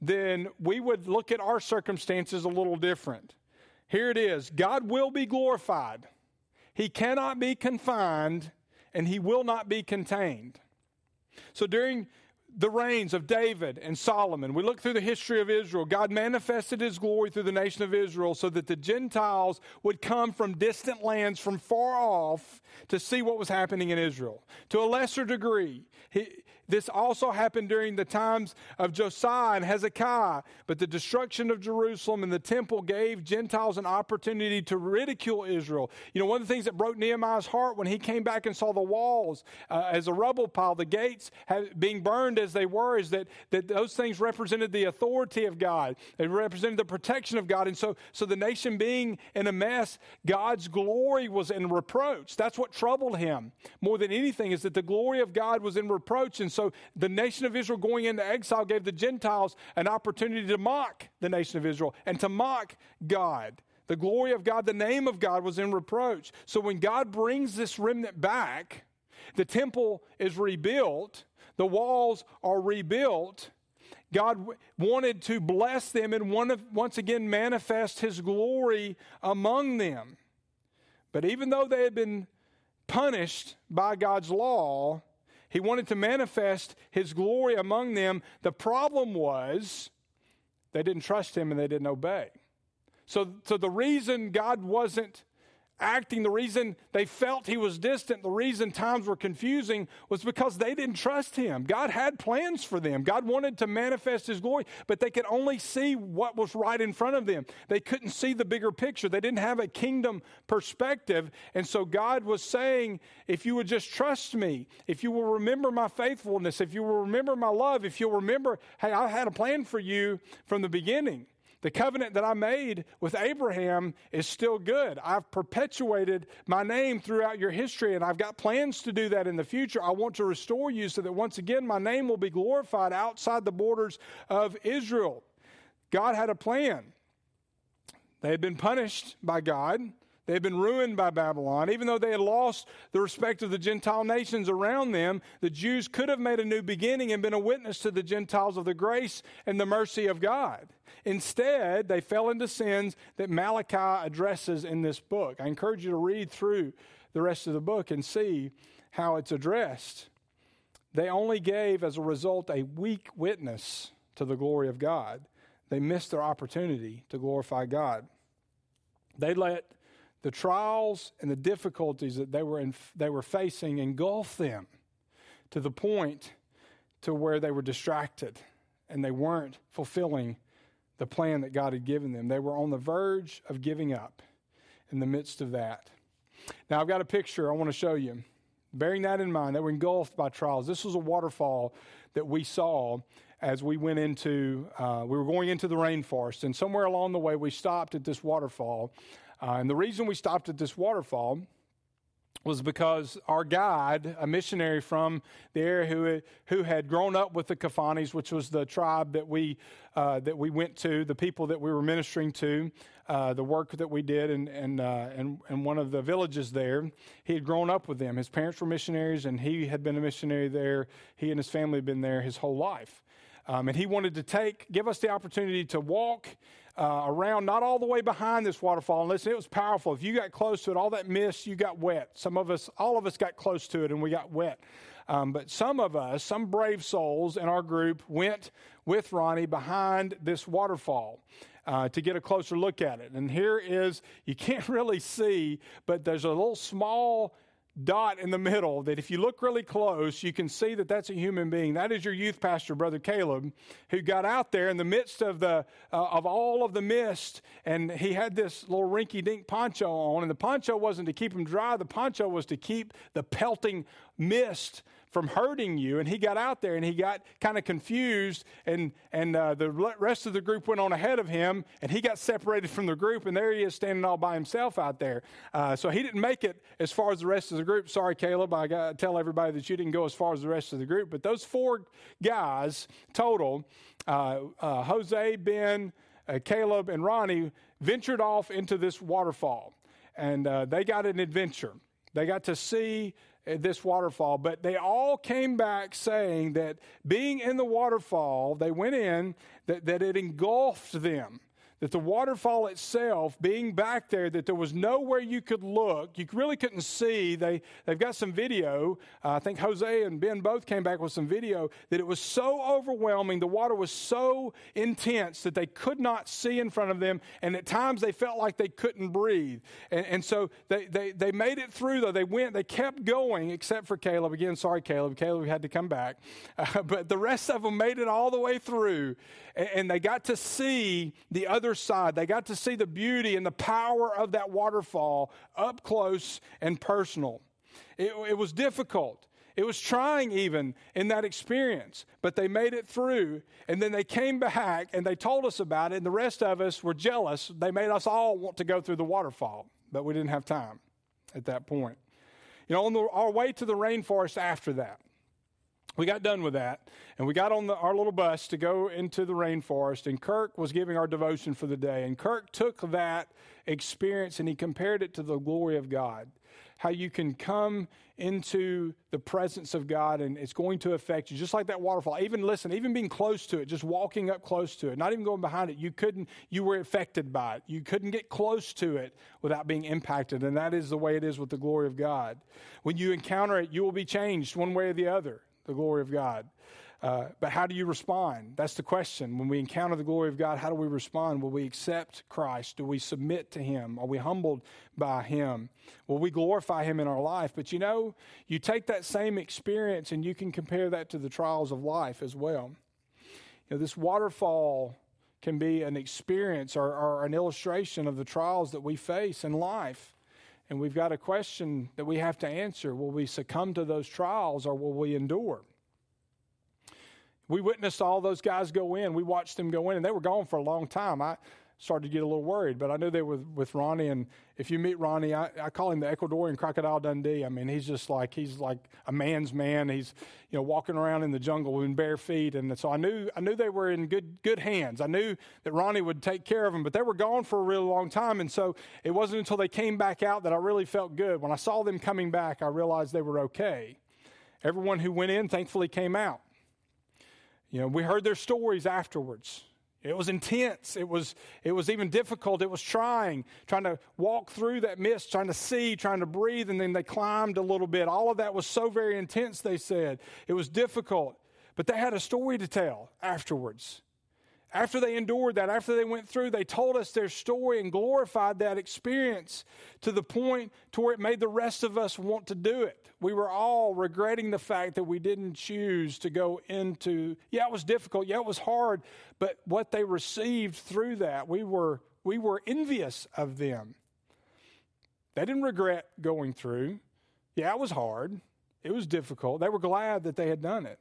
then we would look at our circumstances a little different. Here it is God will be glorified, He cannot be confined, and He will not be contained. So during the reigns of David and Solomon, we look through the history of Israel. God manifested his glory through the nation of Israel so that the Gentiles would come from distant lands from far off to see what was happening in Israel. To a lesser degree, he, this also happened during the times of Josiah and Hezekiah, but the destruction of Jerusalem and the temple gave Gentiles an opportunity to ridicule Israel. You know, one of the things that broke Nehemiah's heart when he came back and saw the walls uh, as a rubble pile, the gates being burned as they were, is that, that those things represented the authority of God. They represented the protection of God. And so, so the nation being in a mess, God's glory was in reproach. That's what troubled him more than anything, is that the glory of God was in reproach. And so the nation of Israel going into exile gave the Gentiles an opportunity to mock the nation of Israel and to mock God. The glory of God, the name of God was in reproach. So when God brings this remnant back, the temple is rebuilt, the walls are rebuilt. God wanted to bless them and once again manifest his glory among them. But even though they had been punished by God's law, he wanted to manifest his glory among them. The problem was they didn't trust him and they didn't obey. So, so the reason God wasn't acting, the reason they felt he was distant, the reason times were confusing was because they didn't trust him. God had plans for them. God wanted to manifest his glory, but they could only see what was right in front of them. They couldn't see the bigger picture. They didn't have a kingdom perspective. And so God was saying, if you would just trust me, if you will remember my faithfulness, if you will remember my love, if you'll remember, hey, I had a plan for you from the beginning. The covenant that I made with Abraham is still good. I've perpetuated my name throughout your history, and I've got plans to do that in the future. I want to restore you so that once again my name will be glorified outside the borders of Israel. God had a plan. They had been punished by God. They had been ruined by Babylon. Even though they had lost the respect of the Gentile nations around them, the Jews could have made a new beginning and been a witness to the Gentiles of the grace and the mercy of God. Instead, they fell into sins that Malachi addresses in this book. I encourage you to read through the rest of the book and see how it's addressed. They only gave, as a result, a weak witness to the glory of God. They missed their opportunity to glorify God. They let the trials and the difficulties that they were, in, they were facing engulfed them to the point to where they were distracted and they weren't fulfilling the plan that God had given them. They were on the verge of giving up in the midst of that. Now, I've got a picture I want to show you. Bearing that in mind, they were engulfed by trials. This was a waterfall that we saw as we went into, uh, we were going into the rainforest. And somewhere along the way, we stopped at this waterfall. Uh, and the reason we stopped at this waterfall was because our guide, a missionary from there who, who had grown up with the Kafanis, which was the tribe that we, uh, that we went to, the people that we were ministering to, uh, the work that we did in, in, uh, in, in, one of the villages there, he had grown up with them. His parents were missionaries, and he had been a missionary there. He and his family had been there his whole life. Um, and he wanted to take, give us the opportunity to walk uh, around, not all the way behind this waterfall. And listen, it was powerful. If you got close to it, all that mist, you got wet. Some of us, all of us got close to it and we got wet. Um, but some of us, some brave souls in our group, went with Ronnie behind this waterfall. Uh, to get a closer look at it. And here is, you can't really see, but there's a little small dot in the middle that if you look really close, you can see that that's a human being. That is your youth pastor, Brother Caleb, who got out there in the midst of, the, uh, of all of the mist, and he had this little rinky dink poncho on. And the poncho wasn't to keep him dry, the poncho was to keep the pelting mist from hurting you. And he got out there and he got kind of confused, and, and uh, the rest of the group went on ahead of him, and he got separated from the group, and there he is standing all by himself out there. Uh, so he didn't make it as far as the rest of the group. Sorry, Caleb, I got to tell everybody that you didn't go as far as the rest of the group. But those four guys total, uh, uh Jose, Ben, uh, Caleb, and Ronnie, ventured off into this waterfall. And uh, they got an adventure. They got to see this waterfall, but they all came back saying that being in the waterfall, they went in, that, that it engulfed them that the waterfall itself being back there that there was nowhere you could look. You really couldn't see. They, they've got some video. Uh, i think jose and ben both came back with some video that it was so overwhelming. The water was so intense that they could not see in front of them and at times they felt like they couldn't breathe. And, and so they, they, they made it through though. They went they kept going except for caleb. Again sorry caleb. Caleb had to come back. Uh, but the rest of them made it all the way through and, and they got to see the other other side. They got to see the beauty and the power of that waterfall up close and personal. It, it was difficult. It was trying even in that experience, but they made it through. And then they came back and they told us about it, and the rest of us were jealous. They made us all want to go through the waterfall, but we didn't have time at that point. You know, on the, our way to the rainforest after that, we got done with that and we got on the, our little bus to go into the rainforest and kirk was giving our devotion for the day and kirk took that experience and he compared it to the glory of god how you can come into the presence of god and it's going to affect you just like that waterfall. Even listen even being close to it just walking up close to it not even going behind it you couldn't you were affected by it. You couldn't get close to it without being impacted and that is the way it is with the glory of god. When you encounter it you will be changed one way or the other the glory of God. Uh, but how do you respond? That's the question. When we encounter the glory of God, how do we respond? Will we accept Christ? Do we submit to Him? Are we humbled by Him? Will we glorify Him in our life? But you know, you take that same experience and you can compare that to the trials of life as well. You know, this waterfall can be an experience or, or an illustration of the trials that we face in life. And we've got a question that we have to answer Will we succumb to those trials or will we endure? We witnessed all those guys go in. We watched them go in, and they were gone for a long time. I, started to get a little worried. But I knew they were with Ronnie, and if you meet Ronnie, I, I call him the Ecuadorian crocodile Dundee. I mean, he's just like he's like a man's man. He's you know walking around in the jungle in bare feet, and so I knew I knew they were in good good hands. I knew that Ronnie would take care of them, but they were gone for a really long time, and so it wasn't until they came back out that I really felt good. When I saw them coming back, I realized they were okay. Everyone who went in, thankfully, came out. You know, we heard their stories afterwards. It was intense. It was, it was even difficult. It was trying, trying to walk through that mist, trying to see, trying to breathe, and then they climbed a little bit. All of that was so very intense, they said. It was difficult. But they had a story to tell afterwards. After they endured that, after they went through, they told us their story and glorified that experience to the point to where it made the rest of us want to do it. We were all regretting the fact that we didn't choose to go into, yeah, it was difficult, yeah, it was hard, but what they received through that, we were, we were envious of them. They didn't regret going through. Yeah, it was hard, it was difficult. They were glad that they had done it,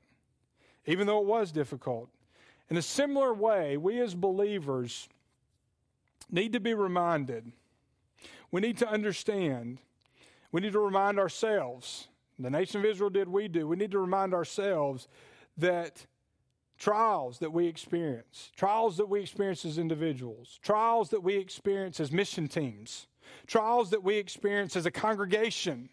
even though it was difficult. In a similar way, we as believers need to be reminded. We need to understand. We need to remind ourselves. The nation of Israel did, we do. We need to remind ourselves that trials that we experience, trials that we experience as individuals, trials that we experience as mission teams, trials that we experience as a congregation,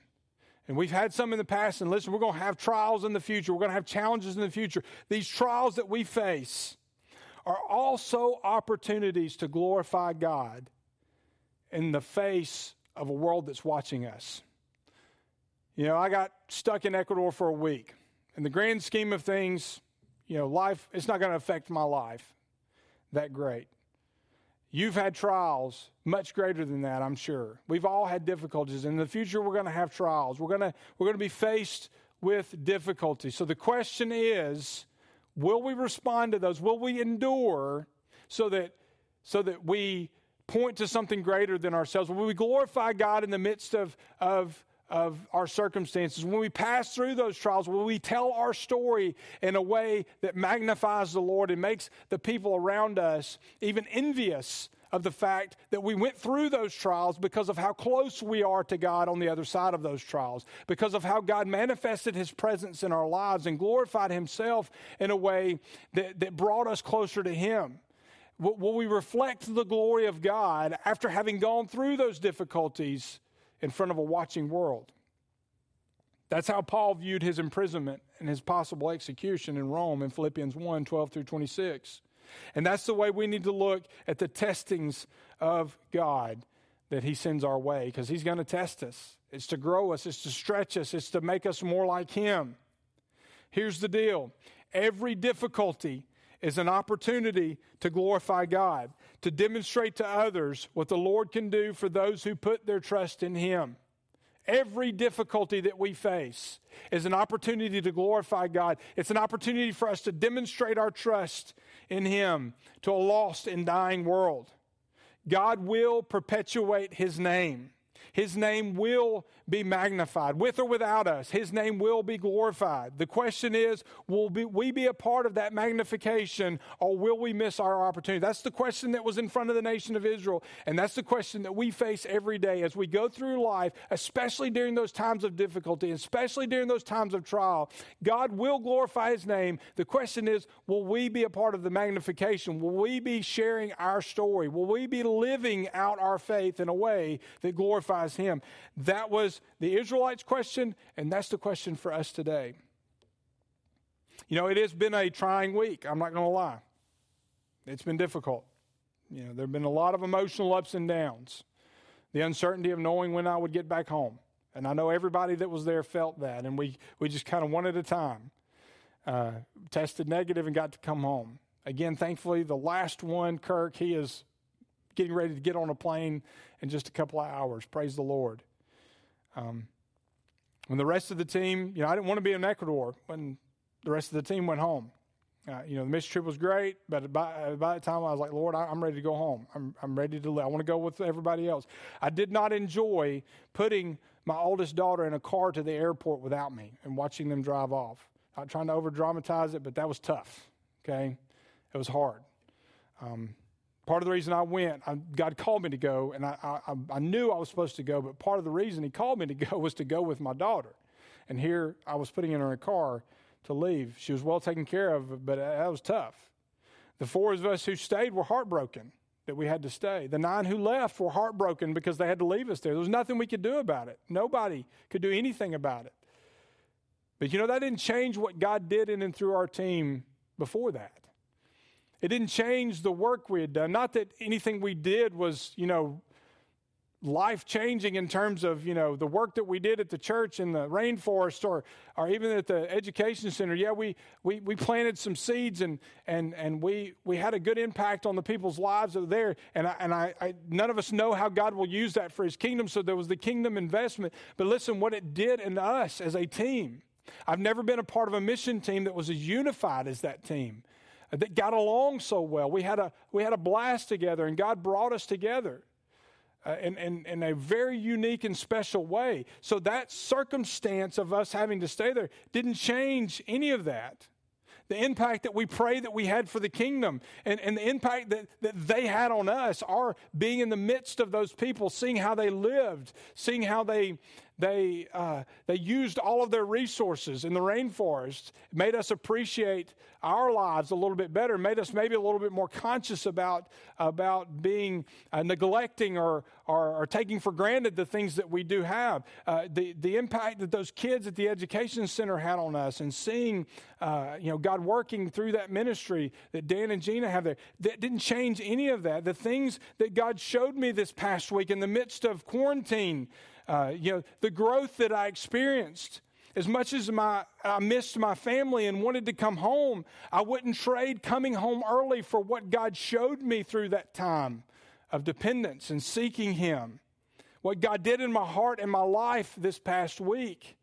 and we've had some in the past, and listen, we're going to have trials in the future. We're going to have challenges in the future. These trials that we face are also opportunities to glorify God in the face of a world that's watching us. You know, I got stuck in Ecuador for a week. In the grand scheme of things, you know, life, it's not going to affect my life that great. You've had trials much greater than that, I'm sure. We've all had difficulties. In the future, we're going to have trials. We're going to, we're going to be faced with difficulty. So the question is will we respond to those? Will we endure so that, so that we point to something greater than ourselves? Will we glorify God in the midst of, of, of our circumstances, when we pass through those trials, when we tell our story in a way that magnifies the Lord and makes the people around us even envious of the fact that we went through those trials because of how close we are to God on the other side of those trials, because of how God manifested his presence in our lives and glorified himself in a way that, that brought us closer to him. Will we reflect the glory of God after having gone through those difficulties in front of a watching world? That's how Paul viewed his imprisonment and his possible execution in Rome in Philippians 1 12 through 26. And that's the way we need to look at the testings of God that He sends our way because He's going to test us. It's to grow us, it's to stretch us, it's to make us more like Him. Here's the deal every difficulty is an opportunity to glorify God, to demonstrate to others what the Lord can do for those who put their trust in Him. Every difficulty that we face is an opportunity to glorify God. It's an opportunity for us to demonstrate our trust in Him to a lost and dying world. God will perpetuate His name. His name will be magnified. With or without us, His name will be glorified. The question is will we be a part of that magnification or will we miss our opportunity? That's the question that was in front of the nation of Israel. And that's the question that we face every day as we go through life, especially during those times of difficulty, especially during those times of trial. God will glorify His name. The question is will we be a part of the magnification? Will we be sharing our story? Will we be living out our faith in a way that glorifies him. That was the Israelites' question, and that's the question for us today. You know, it has been a trying week. I'm not going to lie. It's been difficult. You know, there have been a lot of emotional ups and downs. The uncertainty of knowing when I would get back home. And I know everybody that was there felt that. And we, we just kind of one at a time uh, tested negative and got to come home. Again, thankfully, the last one, Kirk, he is getting ready to get on a plane in just a couple of hours. Praise the Lord. Um, when the rest of the team, you know, I didn't want to be in Ecuador when the rest of the team went home. Uh, you know, the mission trip was great, but by, by the time I was like, Lord, I, am ready to go home. I'm, I'm ready to live. I want to go with everybody else. I did not enjoy putting my oldest daughter in a car to the airport without me and watching them drive off. Not trying to over dramatize it, but that was tough. Okay, it was hard. Um, Part of the reason I went, I, God called me to go, and I, I, I knew I was supposed to go, but part of the reason He called me to go was to go with my daughter. And here I was putting in her in a car to leave. She was well taken care of, but that was tough. The four of us who stayed were heartbroken that we had to stay. The nine who left were heartbroken because they had to leave us there. There was nothing we could do about it. Nobody could do anything about it. But you know, that didn't change what God did in and through our team before that. It didn't change the work we had done. Not that anything we did was, you know, life changing in terms of, you know, the work that we did at the church in the rainforest or, or even at the education center. Yeah, we, we, we planted some seeds and, and, and we, we had a good impact on the people's lives that were there. And, I, and I, I, none of us know how God will use that for his kingdom. So there was the kingdom investment. But listen, what it did in us as a team. I've never been a part of a mission team that was as unified as that team that got along so well. We had a, we had a blast together, and God brought us together. Uh, in, in, in, a very unique and special way. So, that circumstance of us having to stay there didn't change any of that. The impact that we pray that we had for the kingdom and, and the impact that, that they had on us, our being in the midst of those people, seeing how they lived, seeing how they, they, uh, they used all of their resources in the rainforest, made us appreciate our lives a little bit better, made us maybe a little bit more conscious about, about being uh, neglecting or, or, or, taking for granted the things that we do have. Uh, the, the impact that those kids at the education center had on us and seeing uh, you know, God working through that ministry that Dan and Gina have there, that didn't change any of that. The things that God showed me this past week in the midst of quarantine uh, you know, the growth that I experienced. As much as my, I missed my family and wanted to come home, I wouldn't trade coming home early for what God showed me through that time of dependence and seeking Him. What God did in my heart and my life this past week.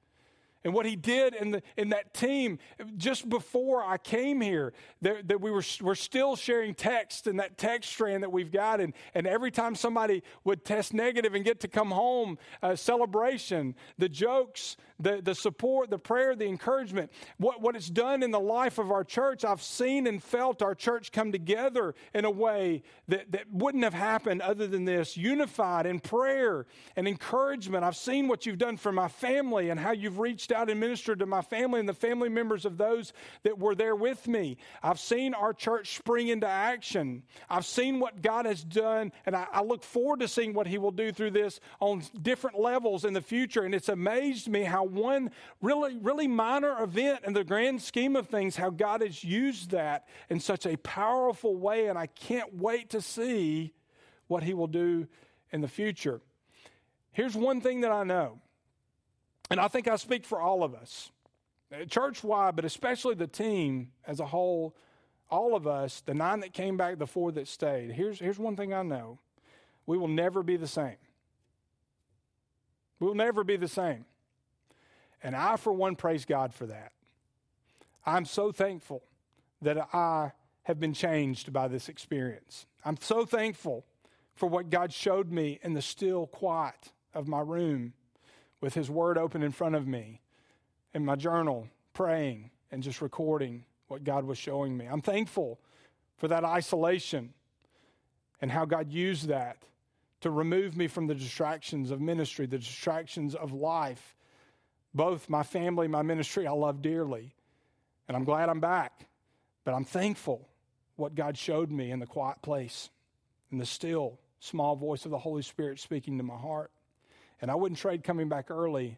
And what he did in, the, in that team just before I came here, that, that we were we're still sharing text and that text strand that we've got. And, and every time somebody would test negative and get to come home, uh, celebration, the jokes, the, the support, the prayer, the encouragement, what, what it's done in the life of our church, I've seen and felt our church come together in a way that, that wouldn't have happened other than this, unified in prayer and encouragement. I've seen what you've done for my family and how you've reached out and ministered to my family and the family members of those that were there with me. I've seen our church spring into action. I've seen what God has done, and I, I look forward to seeing what He will do through this on different levels in the future. And it's amazed me how one really, really minor event in the grand scheme of things, how God has used that in such a powerful way. And I can't wait to see what He will do in the future. Here's one thing that I know and I think I speak for all of us, church wide, but especially the team as a whole, all of us, the nine that came back, the four that stayed. Here's, here's one thing I know we will never be the same. We'll never be the same. And I, for one, praise God for that. I'm so thankful that I have been changed by this experience. I'm so thankful for what God showed me in the still quiet of my room with His Word open in front of me in my journal, praying and just recording what God was showing me. I'm thankful for that isolation and how God used that to remove me from the distractions of ministry, the distractions of life. Both my family, my ministry, I love dearly. And I'm glad I'm back. But I'm thankful what God showed me in the quiet place, in the still, small voice of the Holy Spirit speaking to my heart. And I wouldn't trade coming back early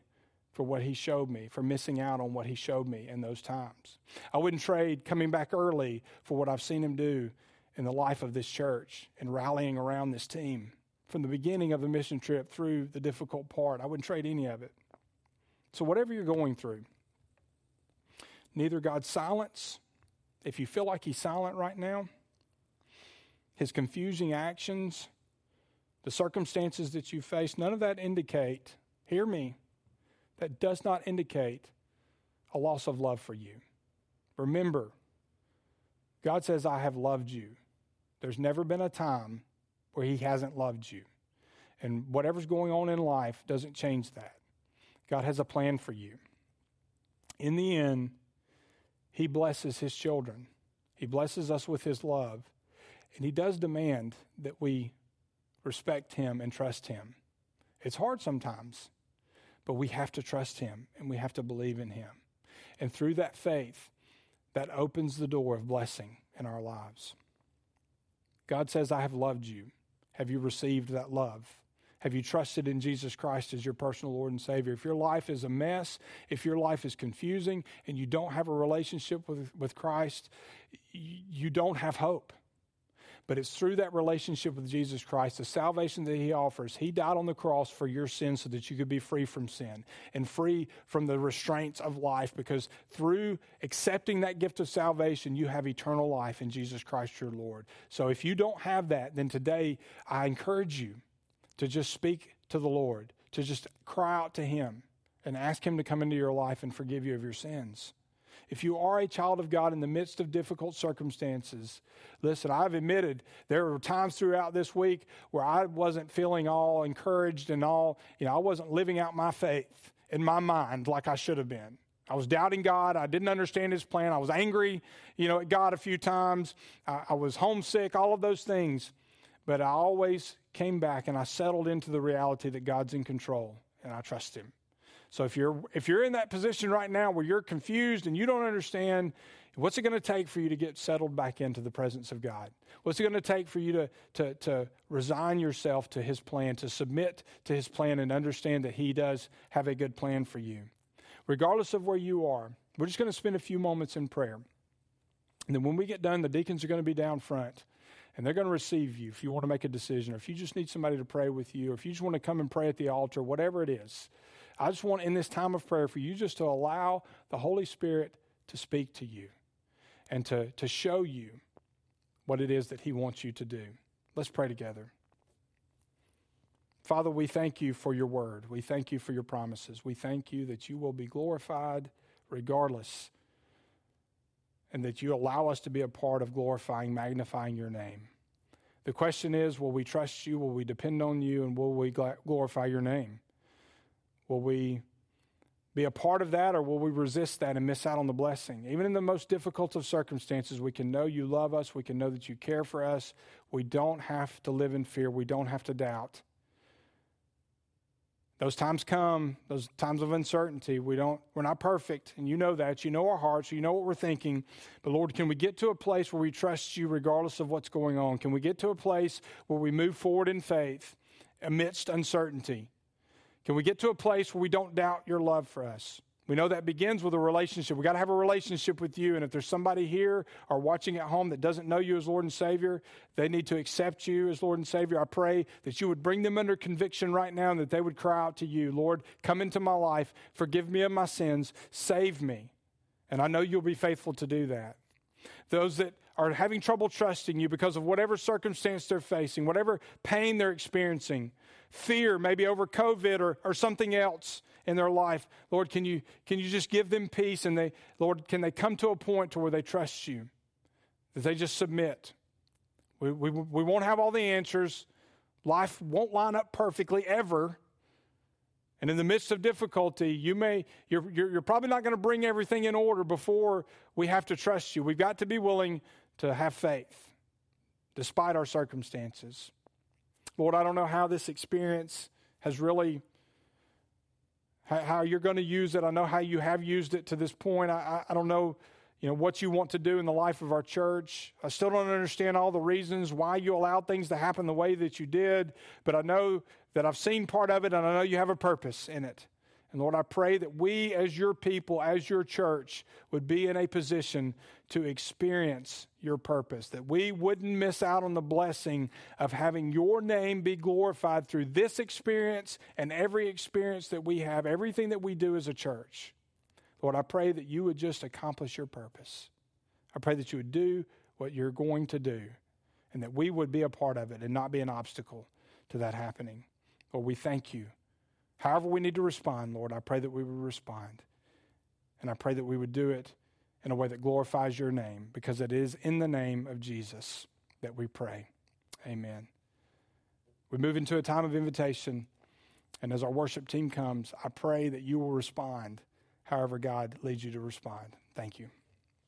for what he showed me, for missing out on what he showed me in those times. I wouldn't trade coming back early for what I've seen him do in the life of this church and rallying around this team from the beginning of the mission trip through the difficult part. I wouldn't trade any of it. So, whatever you're going through, neither God's silence, if you feel like he's silent right now, his confusing actions, the circumstances that you face, none of that indicate, hear me, that does not indicate a loss of love for you. Remember, God says, I have loved you. There's never been a time where He hasn't loved you. And whatever's going on in life doesn't change that. God has a plan for you. In the end, He blesses His children, He blesses us with His love. And He does demand that we respect Him, and trust Him. It's hard sometimes, but we have to trust Him and we have to believe in Him. And through that faith, that opens the door of blessing in our lives. God says, I have loved you. Have you received that love? Have you trusted in Jesus Christ as your personal Lord and Savior? If your life is a mess, if your life is confusing, and you don't have a relationship with, with Christ, you don't have hope. But it's through that relationship with Jesus Christ, the salvation that He offers. He died on the cross for your sins so that you could be free from sin and free from the restraints of life. Because through accepting that gift of salvation, you have eternal life in Jesus Christ your Lord. So if you don't have that, then today I encourage you to just speak to the Lord, to just cry out to Him and ask Him to come into your life and forgive you of your sins. If you are a child of God in the midst of difficult circumstances, listen, I've admitted there were times throughout this week where I wasn't feeling all encouraged and all, you know, I wasn't living out my faith in my mind like I should have been. I was doubting God. I didn't understand His plan. I was angry, you know, at God a few times. I, I was homesick, all of those things. But I always came back and I settled into the reality that God's in control and I trust Him. So if you're if you're in that position right now where you're confused and you don't understand what's it going to take for you to get settled back into the presence of God? What's it going to take for you to, to, to resign yourself to His plan, to submit to His plan, and understand that He does have a good plan for you? Regardless of where you are, we're just going to spend a few moments in prayer. And then when we get done, the deacons are going to be down front and they're going to receive you if you want to make a decision, or if you just need somebody to pray with you, or if you just want to come and pray at the altar, whatever it is. I just want in this time of prayer for you just to allow the Holy Spirit to speak to you and to, to show you what it is that He wants you to do. Let's pray together. Father, we thank you for your word. We thank you for your promises. We thank you that you will be glorified regardless, and that you allow us to be a part of glorifying, magnifying your name. The question is will we trust you? Will we depend on you? And will we glorify your name? Will we be a part of that or will we resist that and miss out on the blessing? Even in the most difficult of circumstances, we can know you love us. We can know that you care for us. We don't have to live in fear. We don't have to doubt. Those times come, those times of uncertainty. We don't, we're not perfect, and you know that. You know our hearts, you know what we're thinking. But Lord, can we get to a place where we trust you regardless of what's going on? Can we get to a place where we move forward in faith amidst uncertainty? Can we get to a place where we don't doubt your love for us? We know that begins with a relationship. We got to have a relationship with you. And if there's somebody here or watching at home that doesn't know you as Lord and Savior, they need to accept you as Lord and Savior. I pray that you would bring them under conviction right now and that they would cry out to you, Lord, come into my life, forgive me of my sins, save me. And I know you'll be faithful to do that. Those that are having trouble trusting you because of whatever circumstance they're facing, whatever pain they're experiencing, fear, maybe over COVID or, or something else in their life. Lord, can you, can you just give them peace? And they, Lord, can they come to a point to where they trust you? That they just submit. We, we, we won't have all the answers. Life won't line up perfectly ever. And in the midst of difficulty, you may, you're, you're, you're probably not going to bring everything in order before we have to trust you. We've got to be willing to have faith despite our circumstances. Lord, I don't know how this experience has really, how, you're going to use it. I know how you have used it to this point. I, I don't know, you know, what you want to do in the life of our church. I still don't understand all the reasons why you allowed things to happen the way that you did, but I know that I've seen part of it and I know you have a purpose in it. And Lord, I pray that we, as your people, as your church, would be in a position to experience your purpose, that we wouldn't miss out on the blessing of having your name be glorified through this experience and every experience that we have, everything that we do as a church. Lord, I pray that you would just accomplish your purpose. I pray that you would do what you're going to do and that we would be a part of it and not be an obstacle to that happening. Lord, we thank you. However, we need to respond, Lord, I pray that we would respond. And I pray that we would do it in a way that glorifies your name, because it is in the name of Jesus that we pray. Amen. We move into a time of invitation. And as our worship team comes, I pray that you will respond however God leads you to respond. Thank you.